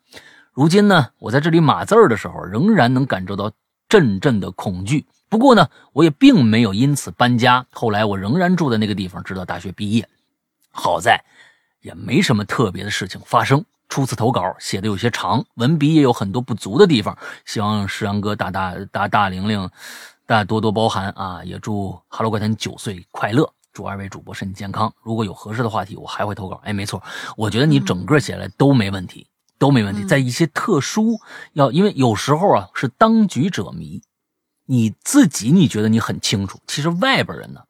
如今呢，我在这里码字儿的时候，仍然能感受到阵阵的恐惧。不过呢，我也并没有因此搬家。后来我仍然住在那个地方，直到大学毕业。好在也没什么特别的事情发生。初次投稿写的有些长，文笔也有很多不足的地方，希望石阳哥大大大大玲玲，大家多多包涵啊！也祝《哈喽怪谈》九岁快乐，祝二位主播身体健康。如果有合适的话题，我还会投稿。哎，没错，我觉得你整个写来都没问题，都没问题。在一些特殊要，因为有时候啊是当局者迷，你自己你觉得你很清楚，其实外边人呢。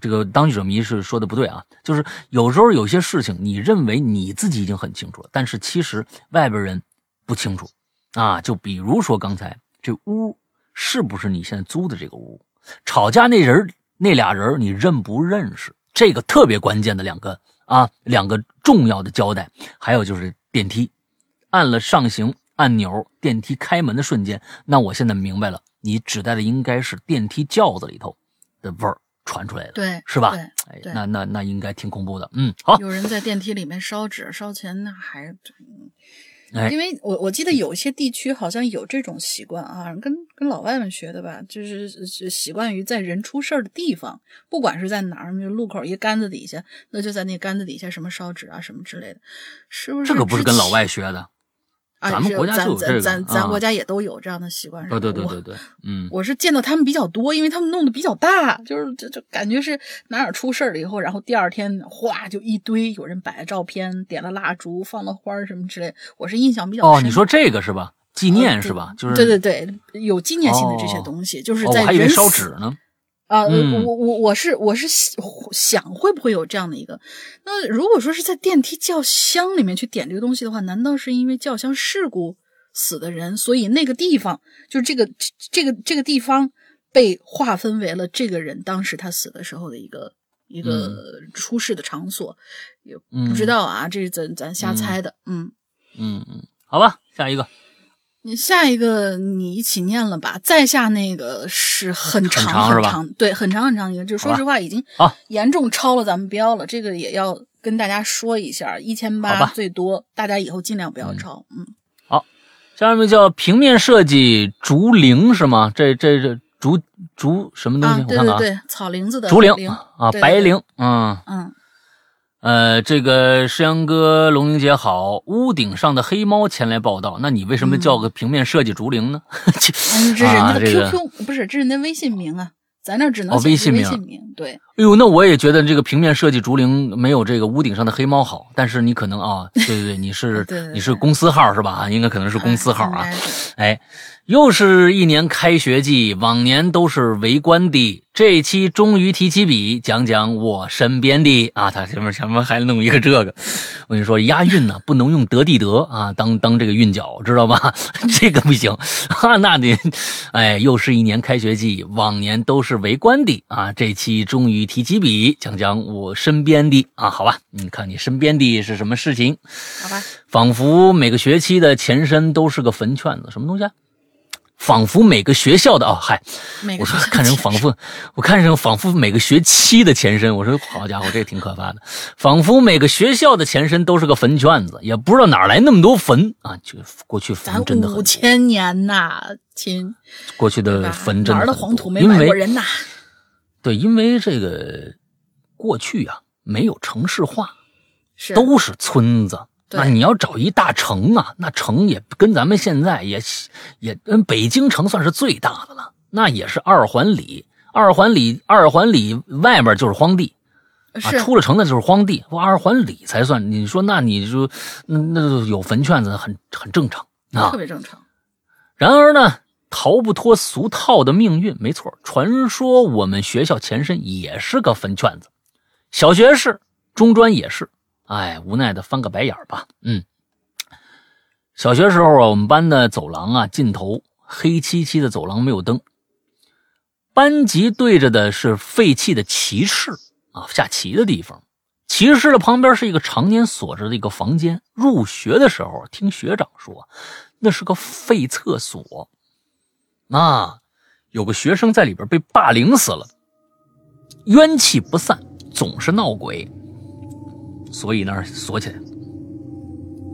这个当局者迷是说的不对啊，就是有时候有些事情，你认为你自己已经很清楚了，但是其实外边人不清楚啊。就比如说刚才这屋是不是你现在租的这个屋？吵架那人那俩人你认不认识？这个特别关键的两个啊，两个重要的交代。还有就是电梯按了上行按钮，电梯开门的瞬间，那我现在明白了，你指代的应该是电梯轿子里头的味儿。传出来的，对，是吧？哎，那那那应该挺恐怖的。嗯，好。有人在电梯里面烧纸烧钱，那还哎因为我我记得有一些地区好像有这种习惯啊，跟跟老外们学的吧，就是是习惯于在人出事儿的地方，不管是在哪儿，就路口一杆子底下，那就在那杆子底下什么烧纸啊什么之类的，是不是？这个不是跟老外学的，啊，是咱们国家就有这个咱咱咱啊国家也都有这样的习惯。是吧哦，对对对对，嗯，我是见到他们比较多，因为他们弄得比较大，就是就就感觉是哪儿出事儿了以后，然后第二天哗就一堆有人摆了照片，点了蜡烛，放了花儿什么之类，我是印象比较哦，你说这个是吧？纪念是吧？就是对对对，有纪念性的这些哦东西，就是在还以为烧纸呢。啊，嗯我我我是我是想想会不会有这样的一个？那如果说是在电梯轿厢里面去点这个东西的话，难道是因为轿厢事故死的人，所以那个地方就是这个这这个这个地方被划分为了这个人当时他死的时候的一个一个出事的场所？也不知嗯道啊，这是咱咱瞎猜的，嗯。嗯嗯，好吧，下一个你下一个你一起念了吧，再下那个是很长很长对，很长很长一个，就说实话已经严重超了咱们标了，这个也要跟大家说一下，一千八最多，大家以后尽量不要超，嗯，好下面叫平面设计竹林是吗？这这这竹竹什么东西？啊，我看看啊，对对对，草林子的竹林林啊，白灵，嗯。嗯，呃，这个诗阳哥、龙玲姐好，屋顶上的黑猫前来报道。那你为什么叫个平面设计竹林呢？(laughs) 嗯这是人家的啊这个 QQ，、不是，这是人家微信名啊，咱那只能哦微微信名信名，对，哎呦，那我也觉得这个平面设计竹林没有这个屋顶上的黑猫好。但是你可能啊，对对对，你是你是公司号是吧？啊，应该可能是公司号啊。哎又是一年开学季，往年都是围观的，这一期终于提起笔，讲讲我身边的啊，他前面前面还弄一个这个，我跟你说押韵呢，不能用得地得啊，当当这个韵脚，知道吧？(laughs) 这个不行啊，那得，哎，又是一年开学季，往年都是围观的啊，这期终于提几笔，讲讲我身边的啊，好吧，你看你身边的是什么事情？好吧，仿佛每个学期的前身都是个坟圈子，什么东西啊？仿佛每个学校的哦，嗨，我说看成仿佛，我看成仿佛每个学期的前身。我说好家伙，这挺可怕的。仿佛每个学校的前身都是个坟圈子，也不知道哪来那么多坟啊！就过去坟真的很多，五千年呐，亲，过去的坟真的哪儿的黄土没因为埋过人呐？对，因为这个过去啊没有城市化，是都是村子。那你要找一大城啊，那城也跟咱们现在也也跟北京城算是最大的了，那也是二环里，二环里二环里外面就是荒地啊，是出了城那就是荒地，我二环里才算。你说那你就那那就有坟圈子很很正常啊特。别正常。然而呢，逃不脱俗套的命运。没错，传说我们学校前身也是个坟圈子，小学是，中专也是。哎，无奈的翻个白眼吧。嗯，小学时候啊，我们班的走廊啊，尽头黑漆漆的走廊没有灯，班级对着的是废弃的棋室啊，下棋的地方。棋室的旁边是一个常年锁着的一个房间。入学的时候，听学长说，那是个废厕所，啊，有个学生在里边被霸凌死了，冤气不散，总是闹鬼，所以那儿锁起来。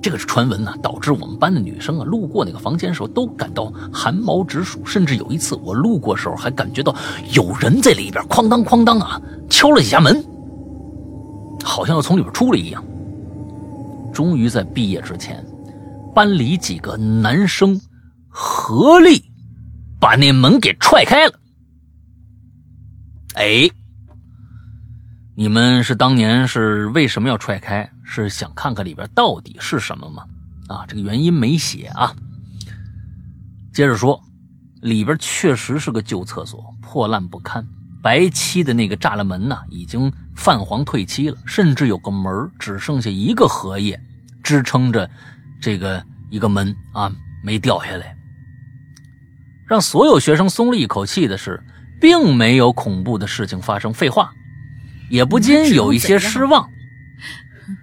这个是传闻呢、导致我们班的女生啊，路过那个房间的时候都感到汗毛直竖，甚至有一次我路过时候还感觉到有人在里边哐当哐当啊敲了几下门，好像要从里边出来一样。终于在毕业之前，班里几个男生合力把那门给踹开了。哎，你们是当年是为什么要踹开？是想看看里边到底是什么吗？啊，这个原因没写啊。接着说，里边确实是个旧厕所，破烂不堪，白漆的那个栅栏门呐、已经泛黄褪漆了，甚至有个门只剩下一个荷叶支撑着这个一个门啊，没掉下来。让所有学生松了一口气的是，并没有恐怖的事情发生。废话，也不禁有一些失望。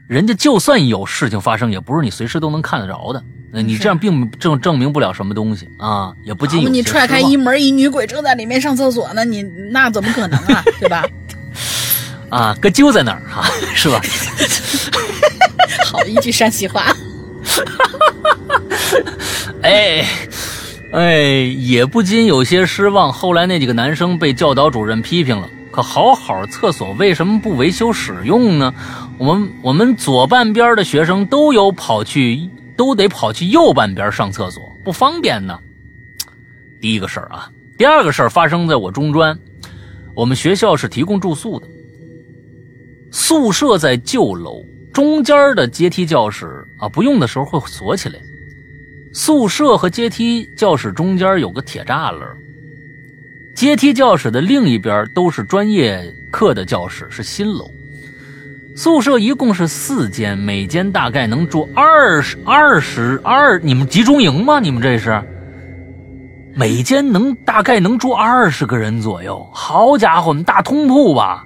人家就算有事情发生，也不是你随时都能看得着的。那你这样并证证明不了什么东西啊，也不禁你踹开一门，一女鬼正在里面上厕所呢，你那怎么可能啊？对吧？(laughs) 啊，搁揪在那儿哈、(laughs) 是吧？(laughs) 好一句山西话。哎，哎，也不禁有些失望。后来那几个男生被教导主任批评了。可好好厕所为什么不维修使用呢？我们我们左半边的学生都有跑去，都得跑去右半边上厕所，不方便呢。第一个事儿啊，第二个事儿发生在我中专，我们学校是提供住宿的，宿舍在旧楼中间的阶梯教室啊，不用的时候会锁起来。宿舍和阶梯教室中间有个铁栅栏。阶梯教室的另一边都是专业课的教室，是新楼。宿舍一共是四间，每间大概能住二十二十二。你们集中营吗？你们这是？每间能大概能住二十个人左右。好家伙，我们大通铺吧？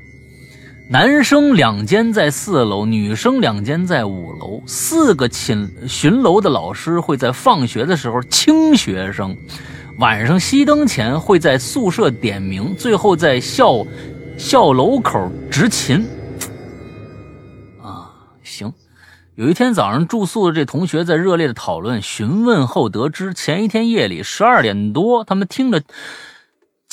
男生两间在四楼，女生两间在五楼。四个寝巡楼的老师会在放学的时候清学生。晚上熄灯前会在宿舍点名，最后在校校楼口执勤。啊，行。有一天早上住宿的这同学在热烈的讨论询问后得知，前一天夜里十二点多，他们听着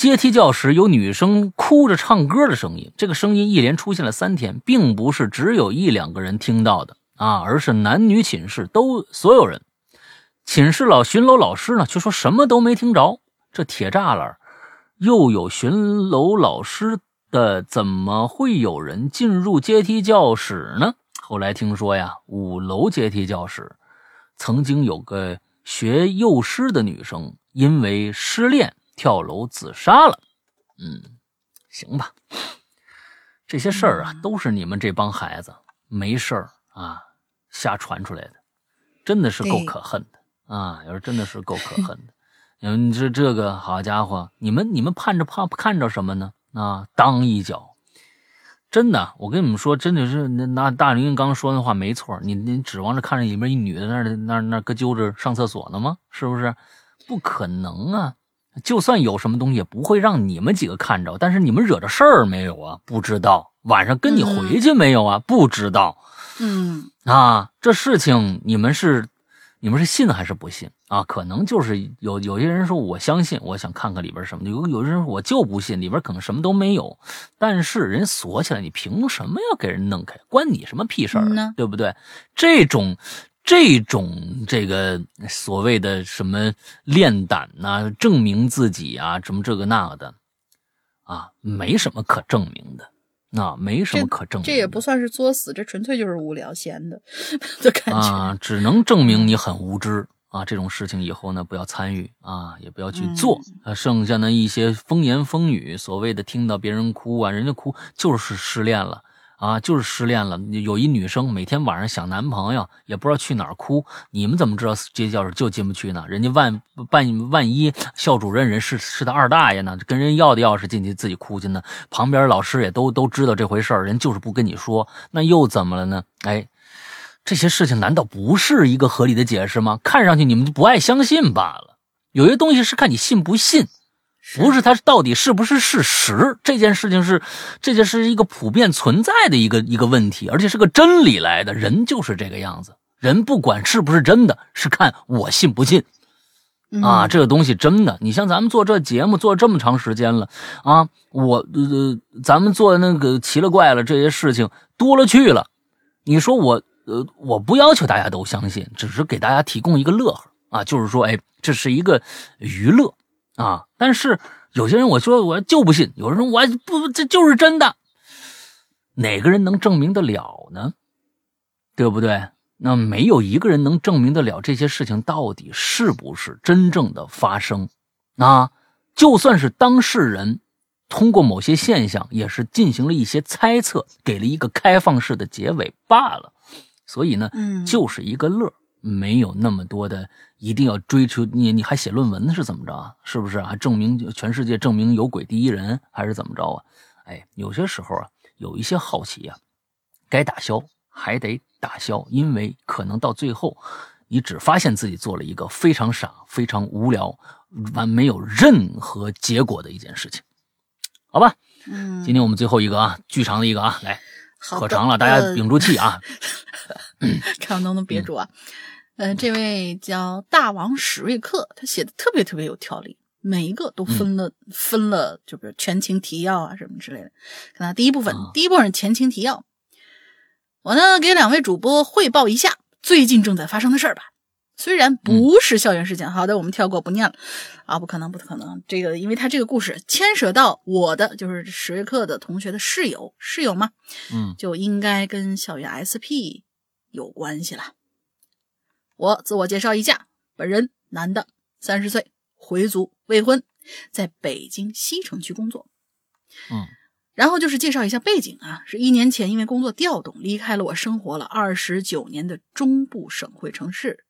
阶梯教室有女生哭着唱歌的声音。这个声音一连出现了三天，并不是只有一两个人听到的啊，而是男女寝室都所有人。寝室老巡楼老师呢，却说什么都没听着。这铁栅栏又有巡楼老师的，怎么会有人进入阶梯教室呢？后来听说呀，五楼阶梯教室曾经有个学幼师的女生，因为失恋跳楼自杀了。嗯，行吧，这些事儿啊，都是你们这帮孩子没事儿啊瞎传出来的，真的是够可恨的。啊，要是真的是够可 (laughs) 恨的，你这这个好家伙，你们你们盼着盼看着什么呢？啊，当一脚，真的，我跟你们说，真的是那那大林刚说的话没错，你你指望着看着里面一女的那那那搁揪着上厕所呢吗？是不是？不可能啊！就算有什么东西，也不会让你们几个看着。但是你们惹着事儿没有啊？不知道。晚上跟你回去没有啊？不知道。嗯啊，这事情你们是。你们是信还是不信啊？可能就是有有些人说我相信，我想看看里边什么；有有些人说我就不信，里边可能什么都没有。但是人锁起来，你凭什么要给人弄开？关你什么屁事儿呢？对不对？这种这种这个所谓的什么练胆呐，证明自己啊，什么这个那个的啊，没什么可证明的。那没什么可证明，这也不算是作死，这纯粹就是无聊闲的 (laughs) 的感觉啊，只能证明你很无知啊。这种事情以后呢，不要参与啊，也不要去做啊。剩下的一些风言风语，所谓的听到别人哭啊，人家哭就是失恋了。啊，就是失恋了。有一女生每天晚上想男朋友，也不知道去哪儿哭。你们怎么知道这教室就进不去呢？人家万万万一校主任人是是他二大爷呢，跟人要的钥匙进去自己哭去呢？旁边老师也都都知道这回事儿，人就是不跟你说，那又怎么了呢？哎，这些事情难道不是一个合理的解释吗？看上去你们就不爱相信罢了。有些东西是看你信不信。不是它到底是不是事实？这件事情是，这件是一个普遍存在的一个一个问题，而且是个真理来的。人就是这个样子，人不管是不是真的，是看我信不信啊。这个东西真的，你像咱们做这节目做这么长时间了啊，我呃，咱们做那个奇了怪了这些事情多了去了。你说我呃，我不要求大家都相信，只是给大家提供一个乐呵啊，就是说，哎，这是一个娱乐。啊！但是有些人我说我就不信，有人说我不这就是真的，哪个人能证明得了呢？对不对？那没有一个人能证明得了这些事情到底是不是真正的发生啊！就算是当事人通过某些现象，也是进行了一些猜测，给了一个开放式的结尾罢了。所以呢，嗯，就是一个乐。没有那么多的一定要追求你，你还写论文是怎么着啊？是不是啊证明全世界证明有鬼第一人还是怎么着啊？哎，有些时候啊，有一些好奇啊，该打消还得打消，因为可能到最后，你只发现自己做了一个非常傻、非常无聊、完没有任何结果的一件事情，好吧？嗯，今天我们最后一个啊，巨长的一个啊，来，可长了，大家屏住气啊，看能不能憋住啊。呃，这位叫大王史瑞克，他写的特别特别有条理，每一个都分了、分了，就比如前情提要啊什么之类的。看他第一部分，啊第一部分前情提要，我呢给两位主播汇报一下最近正在发生的事儿吧。虽然不是校园事件，好的，我们跳过不念了啊，不可能，不可能。这个，因为他这个故事牵涉到我的，就是史瑞克的同学的室友，室友嘛，嗯就应该跟校园 SP 有关系了。我自我介绍一下，本人男的，三十岁，回族，未婚，在北京西城区工作。嗯，然后就是介绍一下背景啊，是一年前因为工作调动离开了我生活了二十九年的中部省会城市。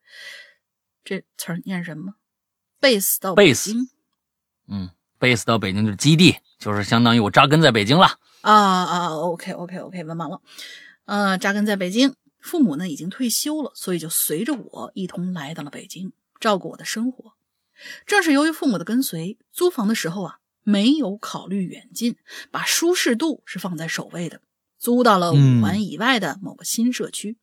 这词儿念什么？base 到北 Base 京嗯，base 到北京就是基地，就是相当于我扎根在北京了。啊啊，OK OK OK，文盲了。呃，扎根在北京，父母呢已经退休了，所以就随着我一同来到了北京，照顾我的生活。正是由于父母的跟随，租房的时候啊，没有考虑远近，把舒适度是放在首位的，租到了五环以外的某个新社区。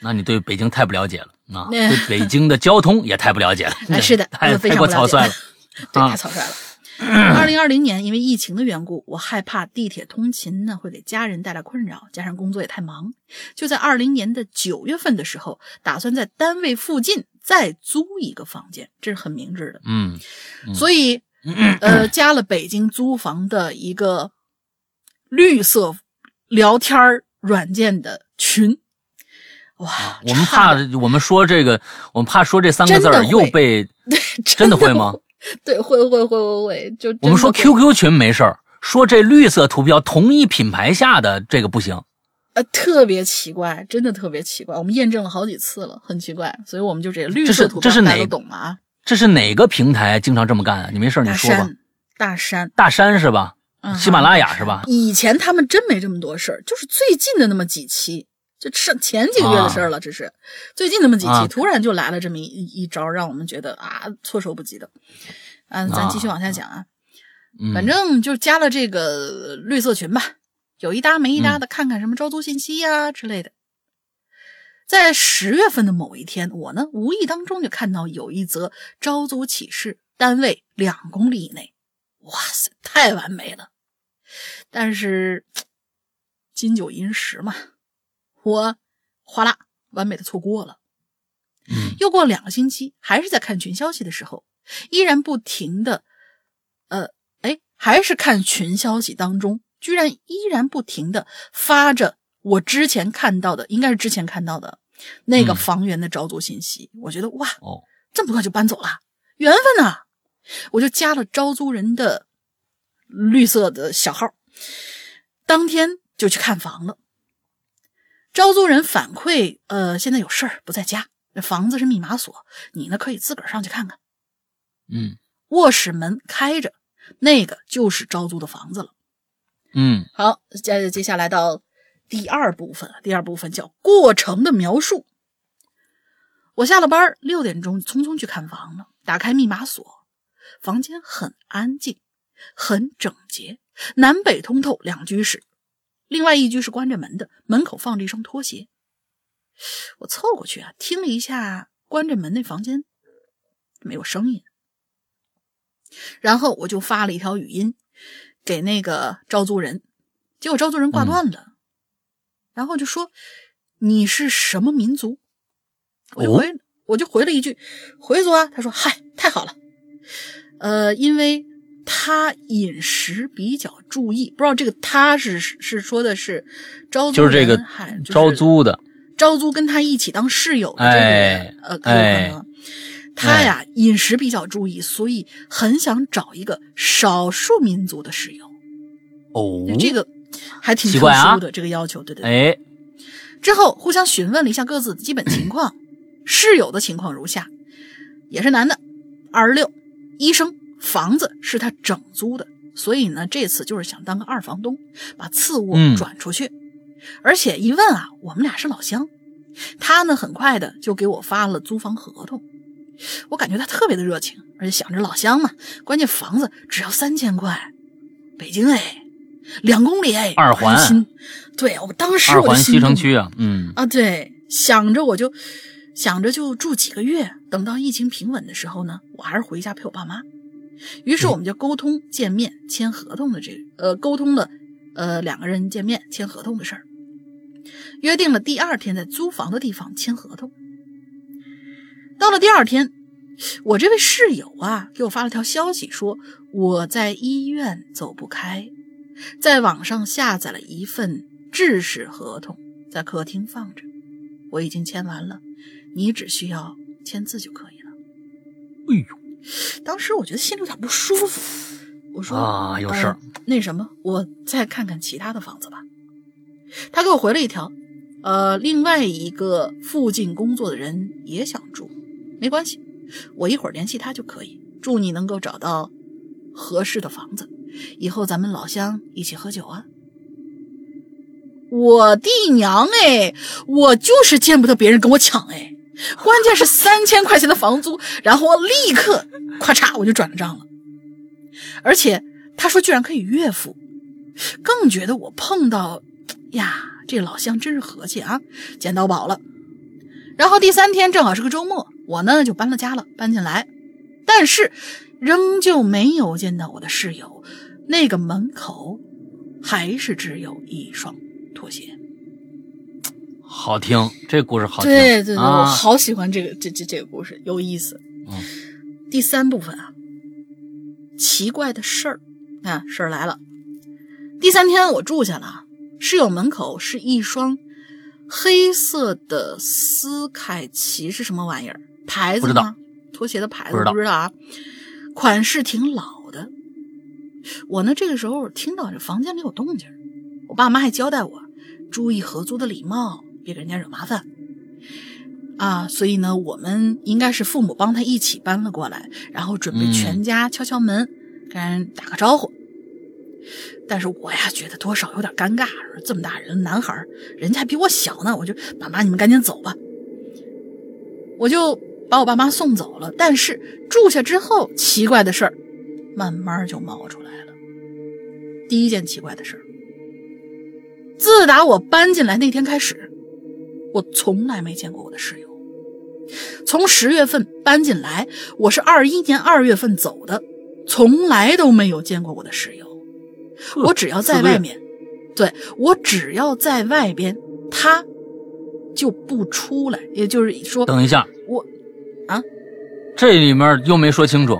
那你对北京太不了解了啊，(laughs) 对北京的交通也太不了解了。哎，是的，(laughs) 太过草率了。(laughs) 对，啊太草率了。二零二零年，因为疫情的缘故，我害怕地铁通勤呢会给家人带来困扰，加上工作也太忙，就在二零年的九月份的时候，打算在单位附近再租一个房间，这是很明智的。嗯所以，呃，加了北京租房的一个绿色聊天儿软件的群。哇，我们怕我们说这个，我们怕说这三个字又被真的会 (laughs) 吗？(laughs) 对，会会会会会，就我们说 QQ 群没事儿，说这绿色图标同一品牌下的这个不行。呃，特别奇怪，真的特别奇怪。我们验证了好几次了，很奇怪，所以我们就这个绿色图标这是哪个懂吗啊。这是哪个平台经常这么干啊？你没事儿你说吧。山，大山，大山是吧？嗯，喜马拉雅是吧以前他们真没这么多事儿，就是最近的那么几期，就上前几个月的事儿了，这是最近那么几期，啊突然就来了这么一一招，让我们觉得啊措手不及的。啊，咱继续往下讲啊。嗯，反正就加了这个绿色群吧，有一搭没一搭的，看看什么招租信息呀、之类的。在十月份的某一天，我呢无意当中就看到有一则招租启事，单位两公里以内，哇塞，太完美了！但是 (tsk) 金九银十嘛，我哗啦完美的错过了。嗯又过两个星期，还是在看群消息的时候，依然不停的，呃，哎，还是看群消息当中，居然依然不停的发着我之前看到的，应该是之前看到的那个嗯房源的招租信息。我觉得哇，哦，这么快就搬走了，缘分呐！我就加了招租人的绿色的小号，当天就去看房了。招租人反馈，呃，现在有事儿不在家，那房子是密码锁，你呢可以自个儿上去看看。嗯卧室门开着，那个就是招租的房子了。嗯好，接接下来到第二部分了，第二部分叫过程的描述。我下了班六点钟匆匆去看房了，打开密码锁，房间很安静，很整洁，南北通透两居室，另外一居是关着门的，门口放着一双拖鞋。我凑过去啊，听了一下关着门那房间，没有声音。然后我就发了一条语音给那个招租人，结果招租人挂断了，然后就说：“你是什么民族？”我就哦回、我就回了一句：“回族啊。”他说：“嗨，太好了，呃，因为他饮食比较注意，不知道这个他是是说的是招租就是这个招租的，招租跟他一起当室友的这个人，哎呃，有可能。他呀，饮食比较注意，所以很想找一个少数民族的室友。哦，这个还挺特殊的，这个要求，对对对。哎，之后互相询问了一下各自的基本情况，室友的情况如下：也是男的，二十六，医生，房子是他整租的，所以呢，这次就是想当个二房东，把次卧嗯转出去。而且一问啊，我们俩是老乡，他呢很快的就给我发了租房合同。我感觉他特别的热情，而且想着老乡嘛，关键房子只要三千块，北京哎，两公里哎，二环对我当时二环西我就心动城区啊，嗯啊，对，想着我就想着就住几个月，等到疫情平稳的时候呢，我还是回家陪我爸妈。于是我们就沟通见面签合同的这个呃沟通了，呃两个人见面签合同的事儿，约定了第二天在租房的地方签合同。到了第二天，我这位室友啊给我发了条消息，说我在医院走不开，在网上下载了一份制式合同，在客厅放着，我已经签完了，你只需要签字就可以了。哎呦！当时我觉得心里有点不舒服，我说啊，有事儿、呃。那什么，我再看看其他的房子吧。他给我回了一条，呃，另外一个附近工作的人也想住，没关系，我一会儿联系他就可以。祝你能够找到合适的房子，以后咱们老乡一起喝酒啊。我弟娘哎，我就是见不得别人跟我抢哎。关键是三千块钱的房租，然后我立刻咔嚓我就转了账了，而且他说居然可以月付，更觉得我碰到呀，这老乡真是和气啊，捡到宝了。然后第三天正好是个周末，我呢就搬了家了，搬进来，但是仍旧没有见到我的室友，那个门口还是只有一双拖鞋。好听，这故事好听。对对对，啊、我好喜欢这个这这这个故事，有意思。嗯，第三部分啊，奇怪的事儿啊，事儿来了。第三天我住下了，室友门口是一双黑色的斯凯奇，是什么玩意儿？牌子不知道吗？拖鞋的牌子不知不知道啊，款式挺老的。我呢，这个时候听到这房间里有动静，我爸妈还交代我注意合租的礼貌。别给人家惹麻烦啊！所以呢，我们应该是父母帮他一起搬了过来，然后准备全家敲敲门，跟人打个招呼。但是我呀，觉得多少有点尴尬。这么大人，男孩，人家还比我小呢，我就爸妈，你们赶紧走吧。我就把我爸妈送走了。但是住下之后，奇怪的事儿慢慢就冒出来了。第一件奇怪的事儿，自打我搬进来那天开始。我从来没见过我的室友。从十月份搬进来，我是二一年二月份走的，从来都没有见过我的室友。我只要在外面，对我只要在外边，他就不出来。也就是说，等一下，我啊，这里面又没说清楚，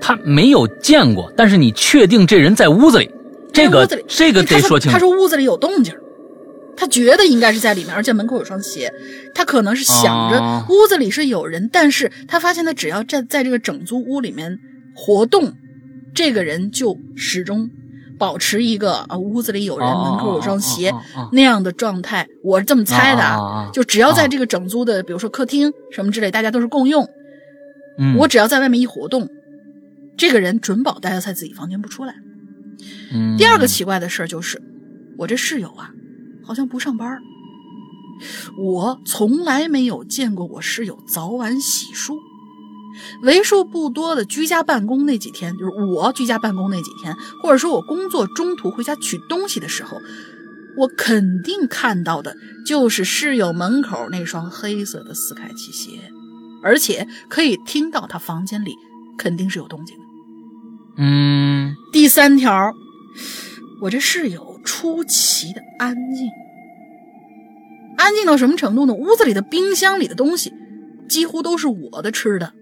他没有见过，但是你确定这人在屋子里？这个这个得说清楚。他说屋子里有动静。他觉得应该是在里面，而且门口有双鞋，他可能是想着屋子里是有人，啊、但是他发现他只要在在这个整租屋里面活动，这个人就始终保持一个啊屋子里有人，哦、门口有双鞋、哦、那样的状态。我是这么猜的，啊、就只要在这个整租的，比如说客厅什么之类，大家都是共用，嗯，我只要在外面一活动，这个人准保待在自己房间不出来。嗯，第二个奇怪的事儿就是，我这室友啊。好像不上班，我从来没有见过我室友早晚洗漱。为数不多的居家办公那几天，就是我居家办公那几天，或者说我工作中途回家取东西的时候，我肯定看到的就是室友门口那双黑色的斯凯奇鞋，而且可以听到他房间里肯定是有动静的。嗯，第三条，我这室友出奇的安静，安静到什么程度呢？屋子里的冰箱里的东西几乎都是我的吃的，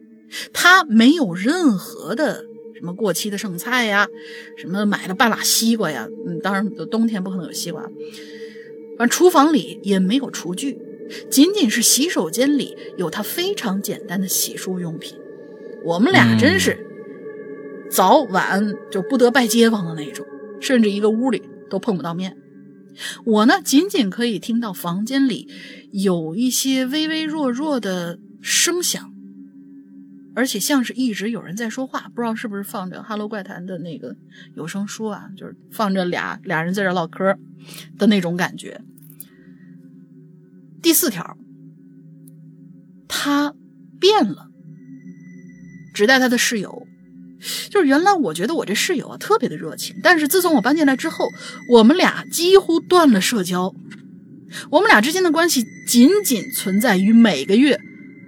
他没有任何的什么过期的剩菜呀，什么买了半拉西瓜呀，嗯，当然冬天不可能有西瓜。反正厨房里也没有厨具，仅仅是洗手间里有他非常简单的洗漱用品。我们俩真是早晚就不得拜街坊的那种，甚至一个屋里都碰不到面。我呢，仅仅可以听到房间里有一些微微弱弱的声响，而且像是一直有人在说话，不知道是不是放着《哈喽怪谈》的那个有声书啊，就是放着俩俩人在这唠嗑的那种感觉。第四条，他变了，只带他的室友。就是原来我觉得我这室友啊特别的热情，但是自从我搬进来之后，我们俩几乎断了社交。我们俩之间的关系仅仅存在于每个月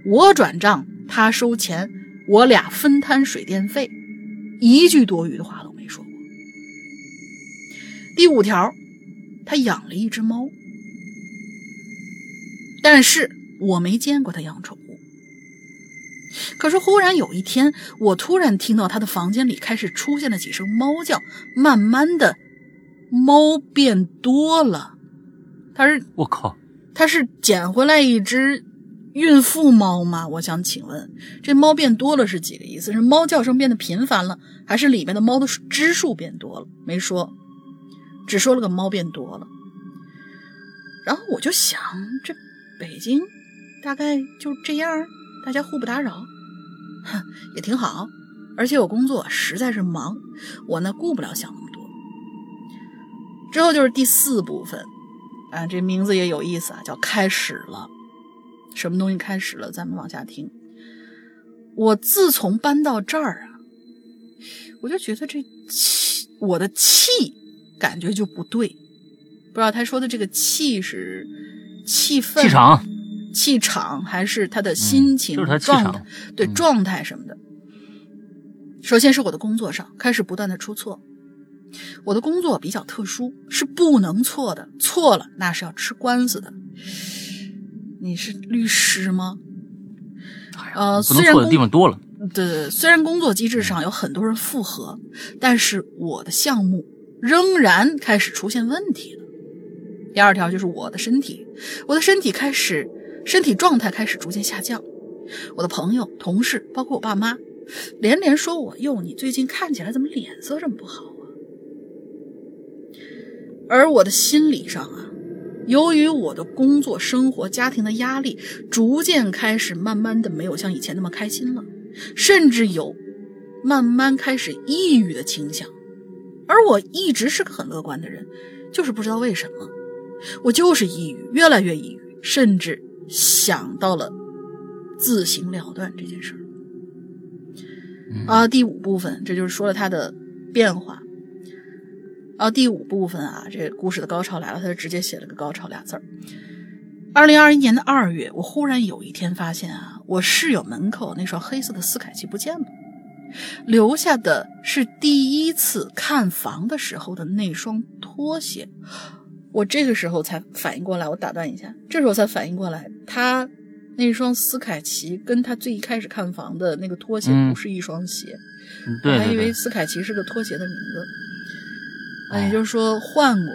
我转账，他收钱，我俩分摊水电费，一句多余的话都没说过。第五条，他养了一只猫，但是我没见过他养宠物。可是忽然有一天，我突然听到他的房间里开始出现了几声猫叫，慢慢的，猫变多了。他是我靠，他是捡回来一只孕妇猫吗？我想请问，这猫变多了是几个意思？是猫叫声变得频繁了，还是里面的猫的只数变多了？没说，只说了个猫变多了。然后我就想，这北京大概就这样，大家互不打扰，哼，也挺好。而且我工作实在是忙，我呢顾不了想那么多。之后就是第四部分。啊，这名字也有意思啊，叫开始了，什么东西开始了？咱们往下听。我自从搬到这儿啊，我就觉得这气，我的气感觉就不对。不知道他说的这个气是气氛、气场、气场，还是他的心情、就是他气状态？场。对，嗯状态什么的。首先是我的工作上开始不断的出错。我的工作比较特殊，是不能错的，错了那是要吃官司的。你是律师吗？呃，不能错的虽然工地方多了。对对，虽然工作机制上有很多人复合，但是我的项目仍然开始出现问题了。第二条就是我的身体，我的身体开始身体状态开始逐渐下降。我的朋友、同事，包括我爸妈，连连说我：“哟，你最近看起来怎么脸色这么不好啊？”而我的心理上啊，由于我的工作、生活、家庭的压力，逐渐开始慢慢的没有像以前那么开心了，甚至有慢慢开始抑郁的倾向。而我一直是个很乐观的人，就是不知道为什么，我就是抑郁，越来越抑郁，甚至想到了自行了断这件事儿。啊，第五部分，这就是说了他的变化。啊，第五部分啊，这故事的高潮来了，他就直接写了个“高潮”俩字儿。二零二一年的二月，我忽然有一天发现啊，我室友门口那双黑色的斯凯奇不见了，留下的是第一次看房的时候的那双拖鞋。我这个时候才反应过来，我打断一下，这时候才反应过来，他那双斯凯奇跟他最一开始看房的那个拖鞋嗯不是一双鞋，嗯对我还以为斯凯奇是个拖鞋的名字，啊，哦也就是说换过。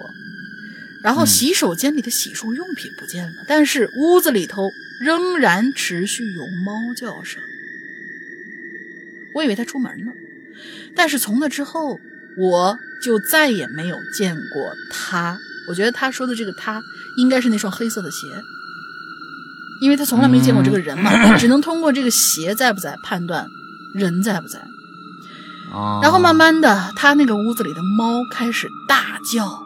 然后嗯洗手间里的洗漱用品不见了，但是屋子里头仍然持续有猫叫声。我以为他出门了，但是从那之后，我就再也没有见过他。我觉得他说的这个他，应该是那双黑色的鞋，因为他从来没见过这个人嘛，只能通过这个鞋在不在判断人在不在。哦然后慢慢的，他那个屋子里的猫开始大叫，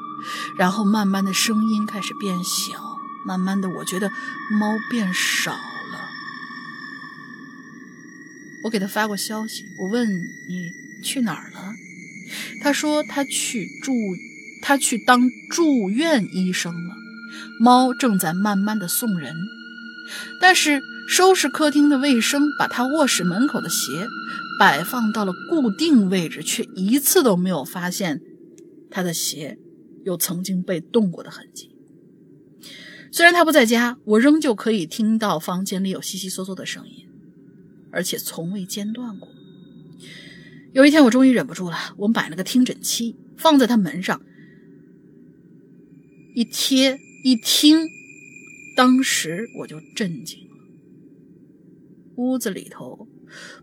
然后慢慢的声音开始变小，慢慢的，我觉得猫变少了。我给他发过消息，我问你去哪儿了？他说他去住，他去当住院医生了。猫正在慢慢的送人，但是收拾客厅的卫生，把他卧室门口的鞋摆放到了固定位置，却一次都没有发现他的鞋有曾经被动过的痕迹。虽然他不在家，我仍旧可以听到房间里有悉悉嗦嗦的声音，而且从未间断过。有一天，我终于忍不住了，我买了个听诊器，放在他门上，一贴一听，当时我就震惊了。屋子里头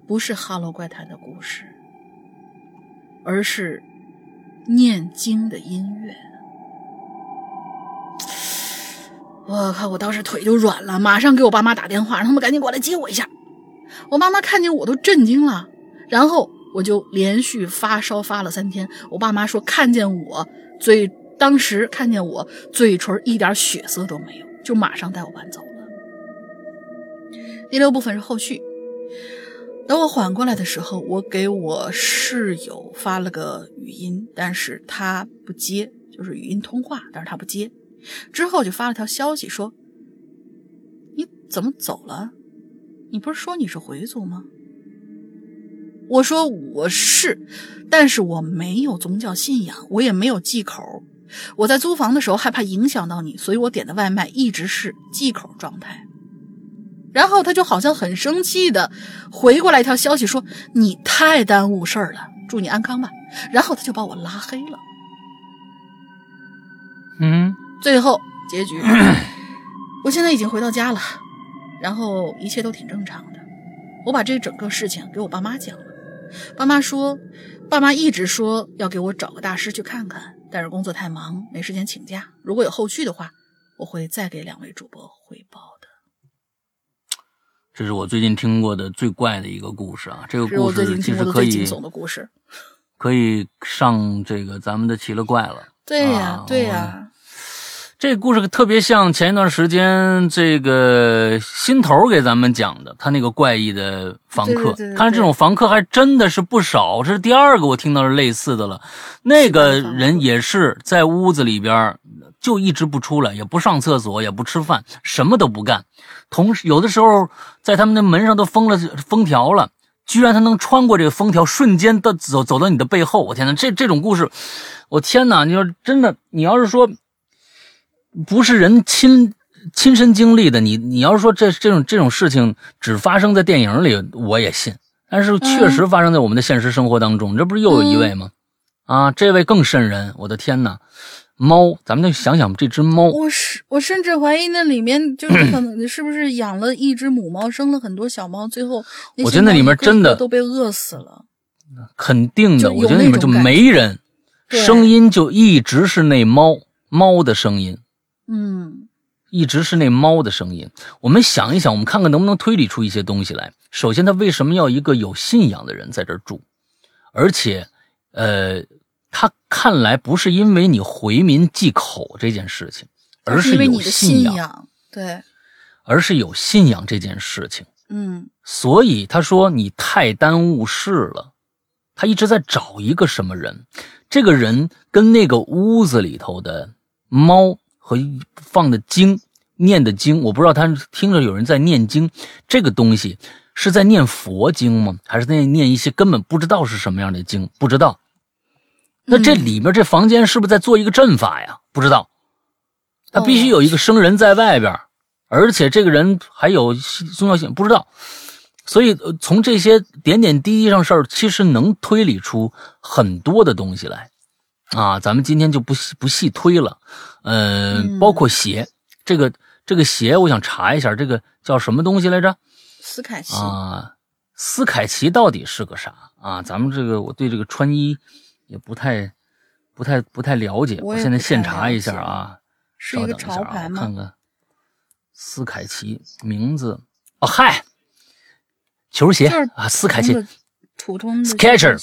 不是《哈喽怪谈》的故事，而是念经的音乐。(sniffs) 我靠！我当时腿就软了，马上给我爸妈打电话，让他们赶紧过来接我一下。我妈妈看见我都震惊了，然后我就连续发烧发了三天。我爸妈说看见我最，当时看见我嘴唇一点血色都没有，就马上带我搬走了。第六部分是后续。等我缓过来的时候，我给我室友发了个语音，但是他不接，就是语音通话，但是他不接。之后就发了条消息说：“你怎么走了？你不是说你是回族吗？”我说我是，但是我没有宗教信仰，我也没有忌口。我在租房的时候害怕影响到你，所以我点的外卖一直是忌口状态。然后他就好像很生气的回过来一条消息说：“你太耽误事儿了，祝你安康吧。”然后他就把我拉黑了。嗯，最后结局，我现在已经回到家了，然后一切都挺正常的。我把这整个事情给我爸妈讲了，爸妈说，爸妈一直说要给我找个大师去看看，但是工作太忙，没时间请假。如果有后续的话，我会再给两位主播汇报的。这是我最近听过的最怪的一个故事啊！这个故事其实可以惊悚的故事。可以上这个咱们的奇了怪了。对呀、啊对呀、这故事特别像前一段时间这个新头给咱们讲的，他那个怪异的房客。看来这种房客还真的是不少，这是第二个我听到是类似的了。那个人也是在屋子里边就一直不出来，也不上厕所，也不吃饭，什么都不干。同时，有的时候在他们的门上都封了封条了。居然他能穿过这个封条，瞬间的走走到你的背后，我天呐，这这种故事，我天呐！你说真的，你要是说不是人亲亲身经历的，你你要是说这这种这种事情只发生在电影里，我也信。但是确实发生在我们的现实生活当中，这不是又有一位吗？啊，这位更瘆人！我的天呐，猫，咱们就想想这只猫，我是我甚至怀疑那里面就是可能是不是养了一只母猫，生了很多小猫，最后我觉得那里面真的都被饿死了。肯定的，我觉得里面就没人，声音就一直是那猫猫的声音。嗯一直是那猫的声音。我们想一想，我们看看能不能推理出一些东西来。首先，他为什么要一个有信仰的人在这儿住？而且，呃，他看来不是因为你回民忌口这件事情，而是因为你的信仰，对，而是有信仰这件事情。嗯所以他说你太耽误事了，他一直在找一个什么人，这个人跟那个屋子里头的猫和放的经念的经，我不知道他听着有人在念经，这个东西是在念佛经吗？还是在念一些根本不知道是什么样的经？不知道。那这里面这房间是不是在做一个阵法呀？不知道。他必须有一个生人在外边，而且这个人还有宗教性，不知道。所以，呃从这些点点滴滴上事儿，其实能推理出很多的东西来，啊，咱们今天就不细不细推了，呃，嗯包括鞋，这个这个鞋，我想查一下，这个叫什么东西来着？斯凯奇，啊，斯凯奇到底是个啥啊？咱们这个我对这个穿衣也不太不太不太了解，我也现在现查一下啊，是一个稍等一下啊，潮牌吗我看？看斯凯奇名字哦，嗨，球鞋啊，斯凯奇普通的普通的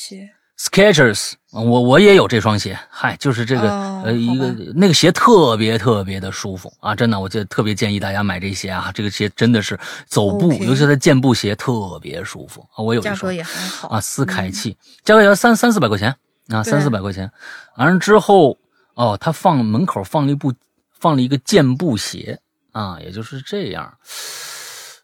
Skechers，我我也有这双鞋，嗨，就是这个、哦呃一个那个鞋特别特别的舒服啊，真的，我就特别建议大家买这鞋啊，这个鞋真的是走步尤其是健步鞋特别舒服啊，我有一双价格也还好啊，斯凯。嗯奇，价格要三三四百块钱啊，三四百块钱，完了之后哦，他放门口放了一部放了一个健步鞋啊，也就是这样。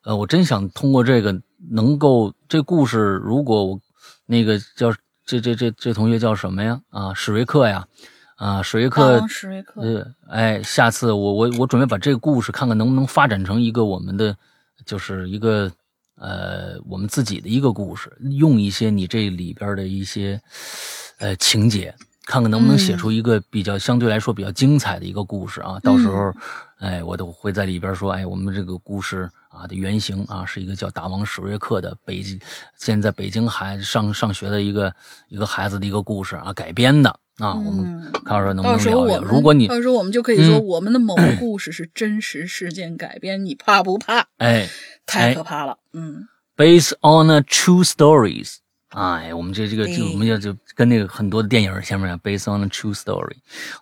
呃，我真想通过这个能够这故事，如果我那个叫这这这这同学叫什么呀？啊，史瑞克呀，啊，史瑞克啊，史瑞克，呃，哎，下次我我我准备把这个故事看看能不能发展成一个我们的，就是一个呃我们自己的一个故事，用一些你这里边的一些呃情节，看看能不能写出一个比较相对来说比较精彩的一个故事啊。到时候，哎，我都会在里边说，哎，我们这个故事啊的原型啊是一个叫大王史瑞克的北京，现在北京孩子上上学的一个一个孩子的一个故事啊改编的啊，我们嗯看看能不到能聊一聊。如果你到时候我们就可以说，嗯我们的某个故事是真实事件改编，你怕不怕？哎太哎可怕了，嗯，based on a true stories，哎，我们这这个就我们要就跟那个很多的电影前面啊，based on a true story，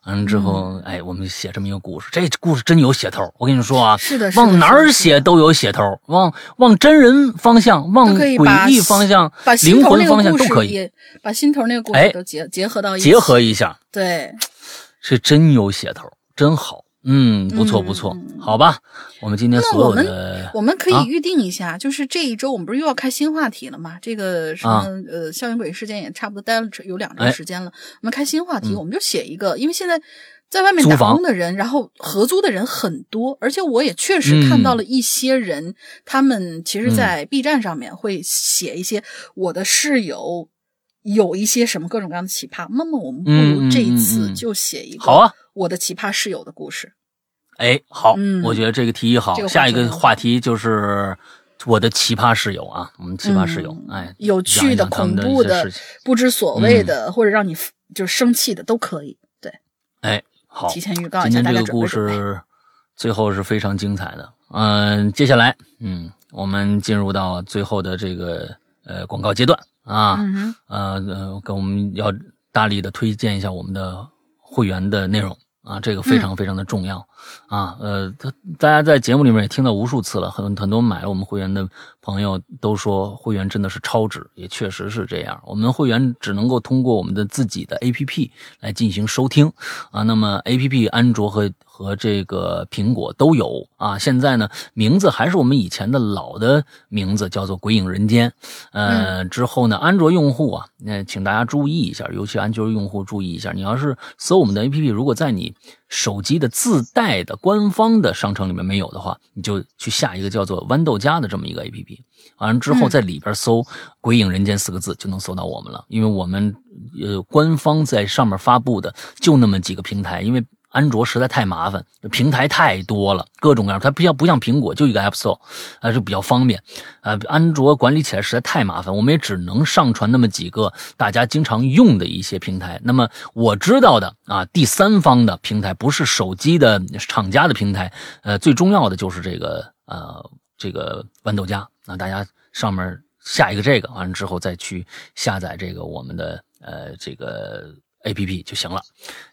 完了之后，嗯哎，我们写这么一个故事，这故事真有写头。我跟你说啊，是的，是的往哪儿写都有写头，往往真人方向，往诡异方向灵魂方向故都可以把心头那个故哎事都结结合到一起，结合一下，对，是真有写头，真好。嗯，不错不错，好吧，我们今天所有的，我们可以预定一下，就是这一周我们不是又要开新话题了吗？这个什么呃，校园诡异事件也差不多待了有两周时间了，我们开新话题，我们就写一个，因为现在在外面打工的人，然后合租的人很多，而且我也确实看到了一些人，他们其实，在 B 站上面会写一些我的室友有一些什么各种各样的奇葩，那么我们不如这一次就写一个好啊。我的奇葩室友的故事，哎，好，我觉得这个提议好。下一个话题就是我的奇葩室友啊，我们奇葩室友，哎，有趣的、恐怖的、不知所谓的，或者让你就是生气的都可以。对，哎，好，提前预告一下，今天这个故事最后是非常精彩的。嗯，接下来，嗯，我们进入到最后的这个呃广告阶段啊，嗯呃，跟我们要大力的推荐一下我们的会员的内容。啊，这个非常非常的重要，啊，呃，他大家在节目里面也听到无数次了，很很多买了我们会员的朋友都说会员真的是超值，也确实是这样。我们会员只能够通过我们的自己的 APP 来进行收听，啊，那么 APP 安卓和和这个苹果都有啊。现在呢，名字还是我们以前的老的名字，叫做《鬼影人间》。呃，之后呢，安卓用户啊，那请大家注意一下，尤其安卓用户注意一下，你要是搜我们的 APP，如果在你手机的自带的官方的商城里面没有的话，你就去下一个叫做豌豆荚的这么一个 A P P，完了之后在里边搜“鬼影人间”四个字就能搜到我们了。因为我们呃官方在上面发布的就那么几个平台，因为。安卓实在太麻烦，平台太多了，各种各样。它不像不像苹果，就一个 App Store，啊，就比较方便。啊，安卓管理起来实在太麻烦，我们也只能上传那么几个大家经常用的一些平台。那么我知道的啊，第三方的平台不是手机的厂家的平台，呃，最重要的就是这个呃这个豌豆荚。那大家上面下一个这个，完了之后再去下载这个我们的呃这个。A P P 就行了，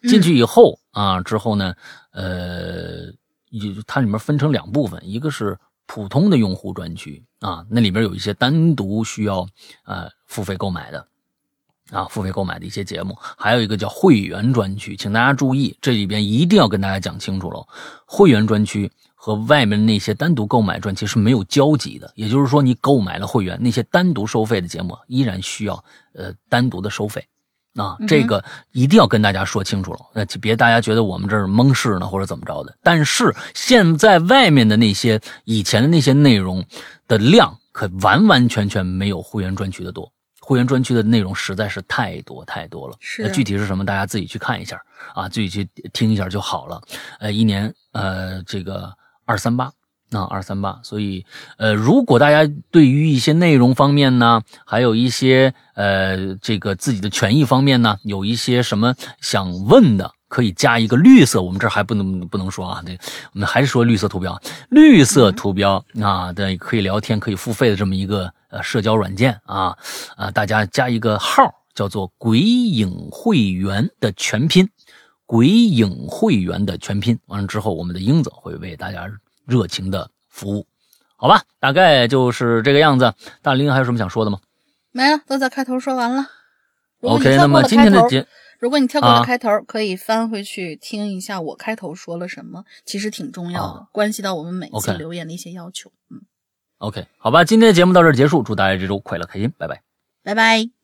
进去以后啊，之后呢，呃，它里面分成两部分，一个是普通的用户专区啊，那里边有一些单独需要呃付费购买的啊，付费购买的一些节目，还有一个叫会员专区，请大家注意，这里边一定要跟大家讲清楚了，会员专区和外面那些单独购买专区是没有交集的，也就是说，你购买了会员，那些单独收费的节目依然需要呃单独的收费。啊，这个一定要跟大家说清楚了，那就别大家觉得我们这儿蒙事呢，或者怎么着的。但是现在外面的那些以前的那些内容的量，可完完全全没有会员专区的多。会员专区的内容实在是太多太多了。是，具体是什么，大家自己去看一下啊，自己去听一下就好了。呃，一年呃，这个二三八。那二三八，所以，呃，如果大家对于一些内容方面呢，还有一些呃，这个自己的权益方面呢，有一些什么想问的，可以加一个绿色，我们这还不能不能说啊，这我们还是说绿色图标，绿色图标啊对可以聊天、可以付费的这么一个呃社交软件啊啊，大家加一个号，叫做“鬼影会员”的全拼，“鬼影会员”的全拼，完了之后，我们的英子会为大家。热情的服务，好吧，大概就是这个样子。大林还有什么想说的吗？没了，都在开头说完了。OK，那么今天的节，如果你跳过了开头，可以翻回去听一下我开头说了什么，其实挺重要的，关系到我们每次留言的一些要求。嗯，OK，好吧，今天的节目到这儿结束，祝大家这周快乐开心，拜拜，拜拜。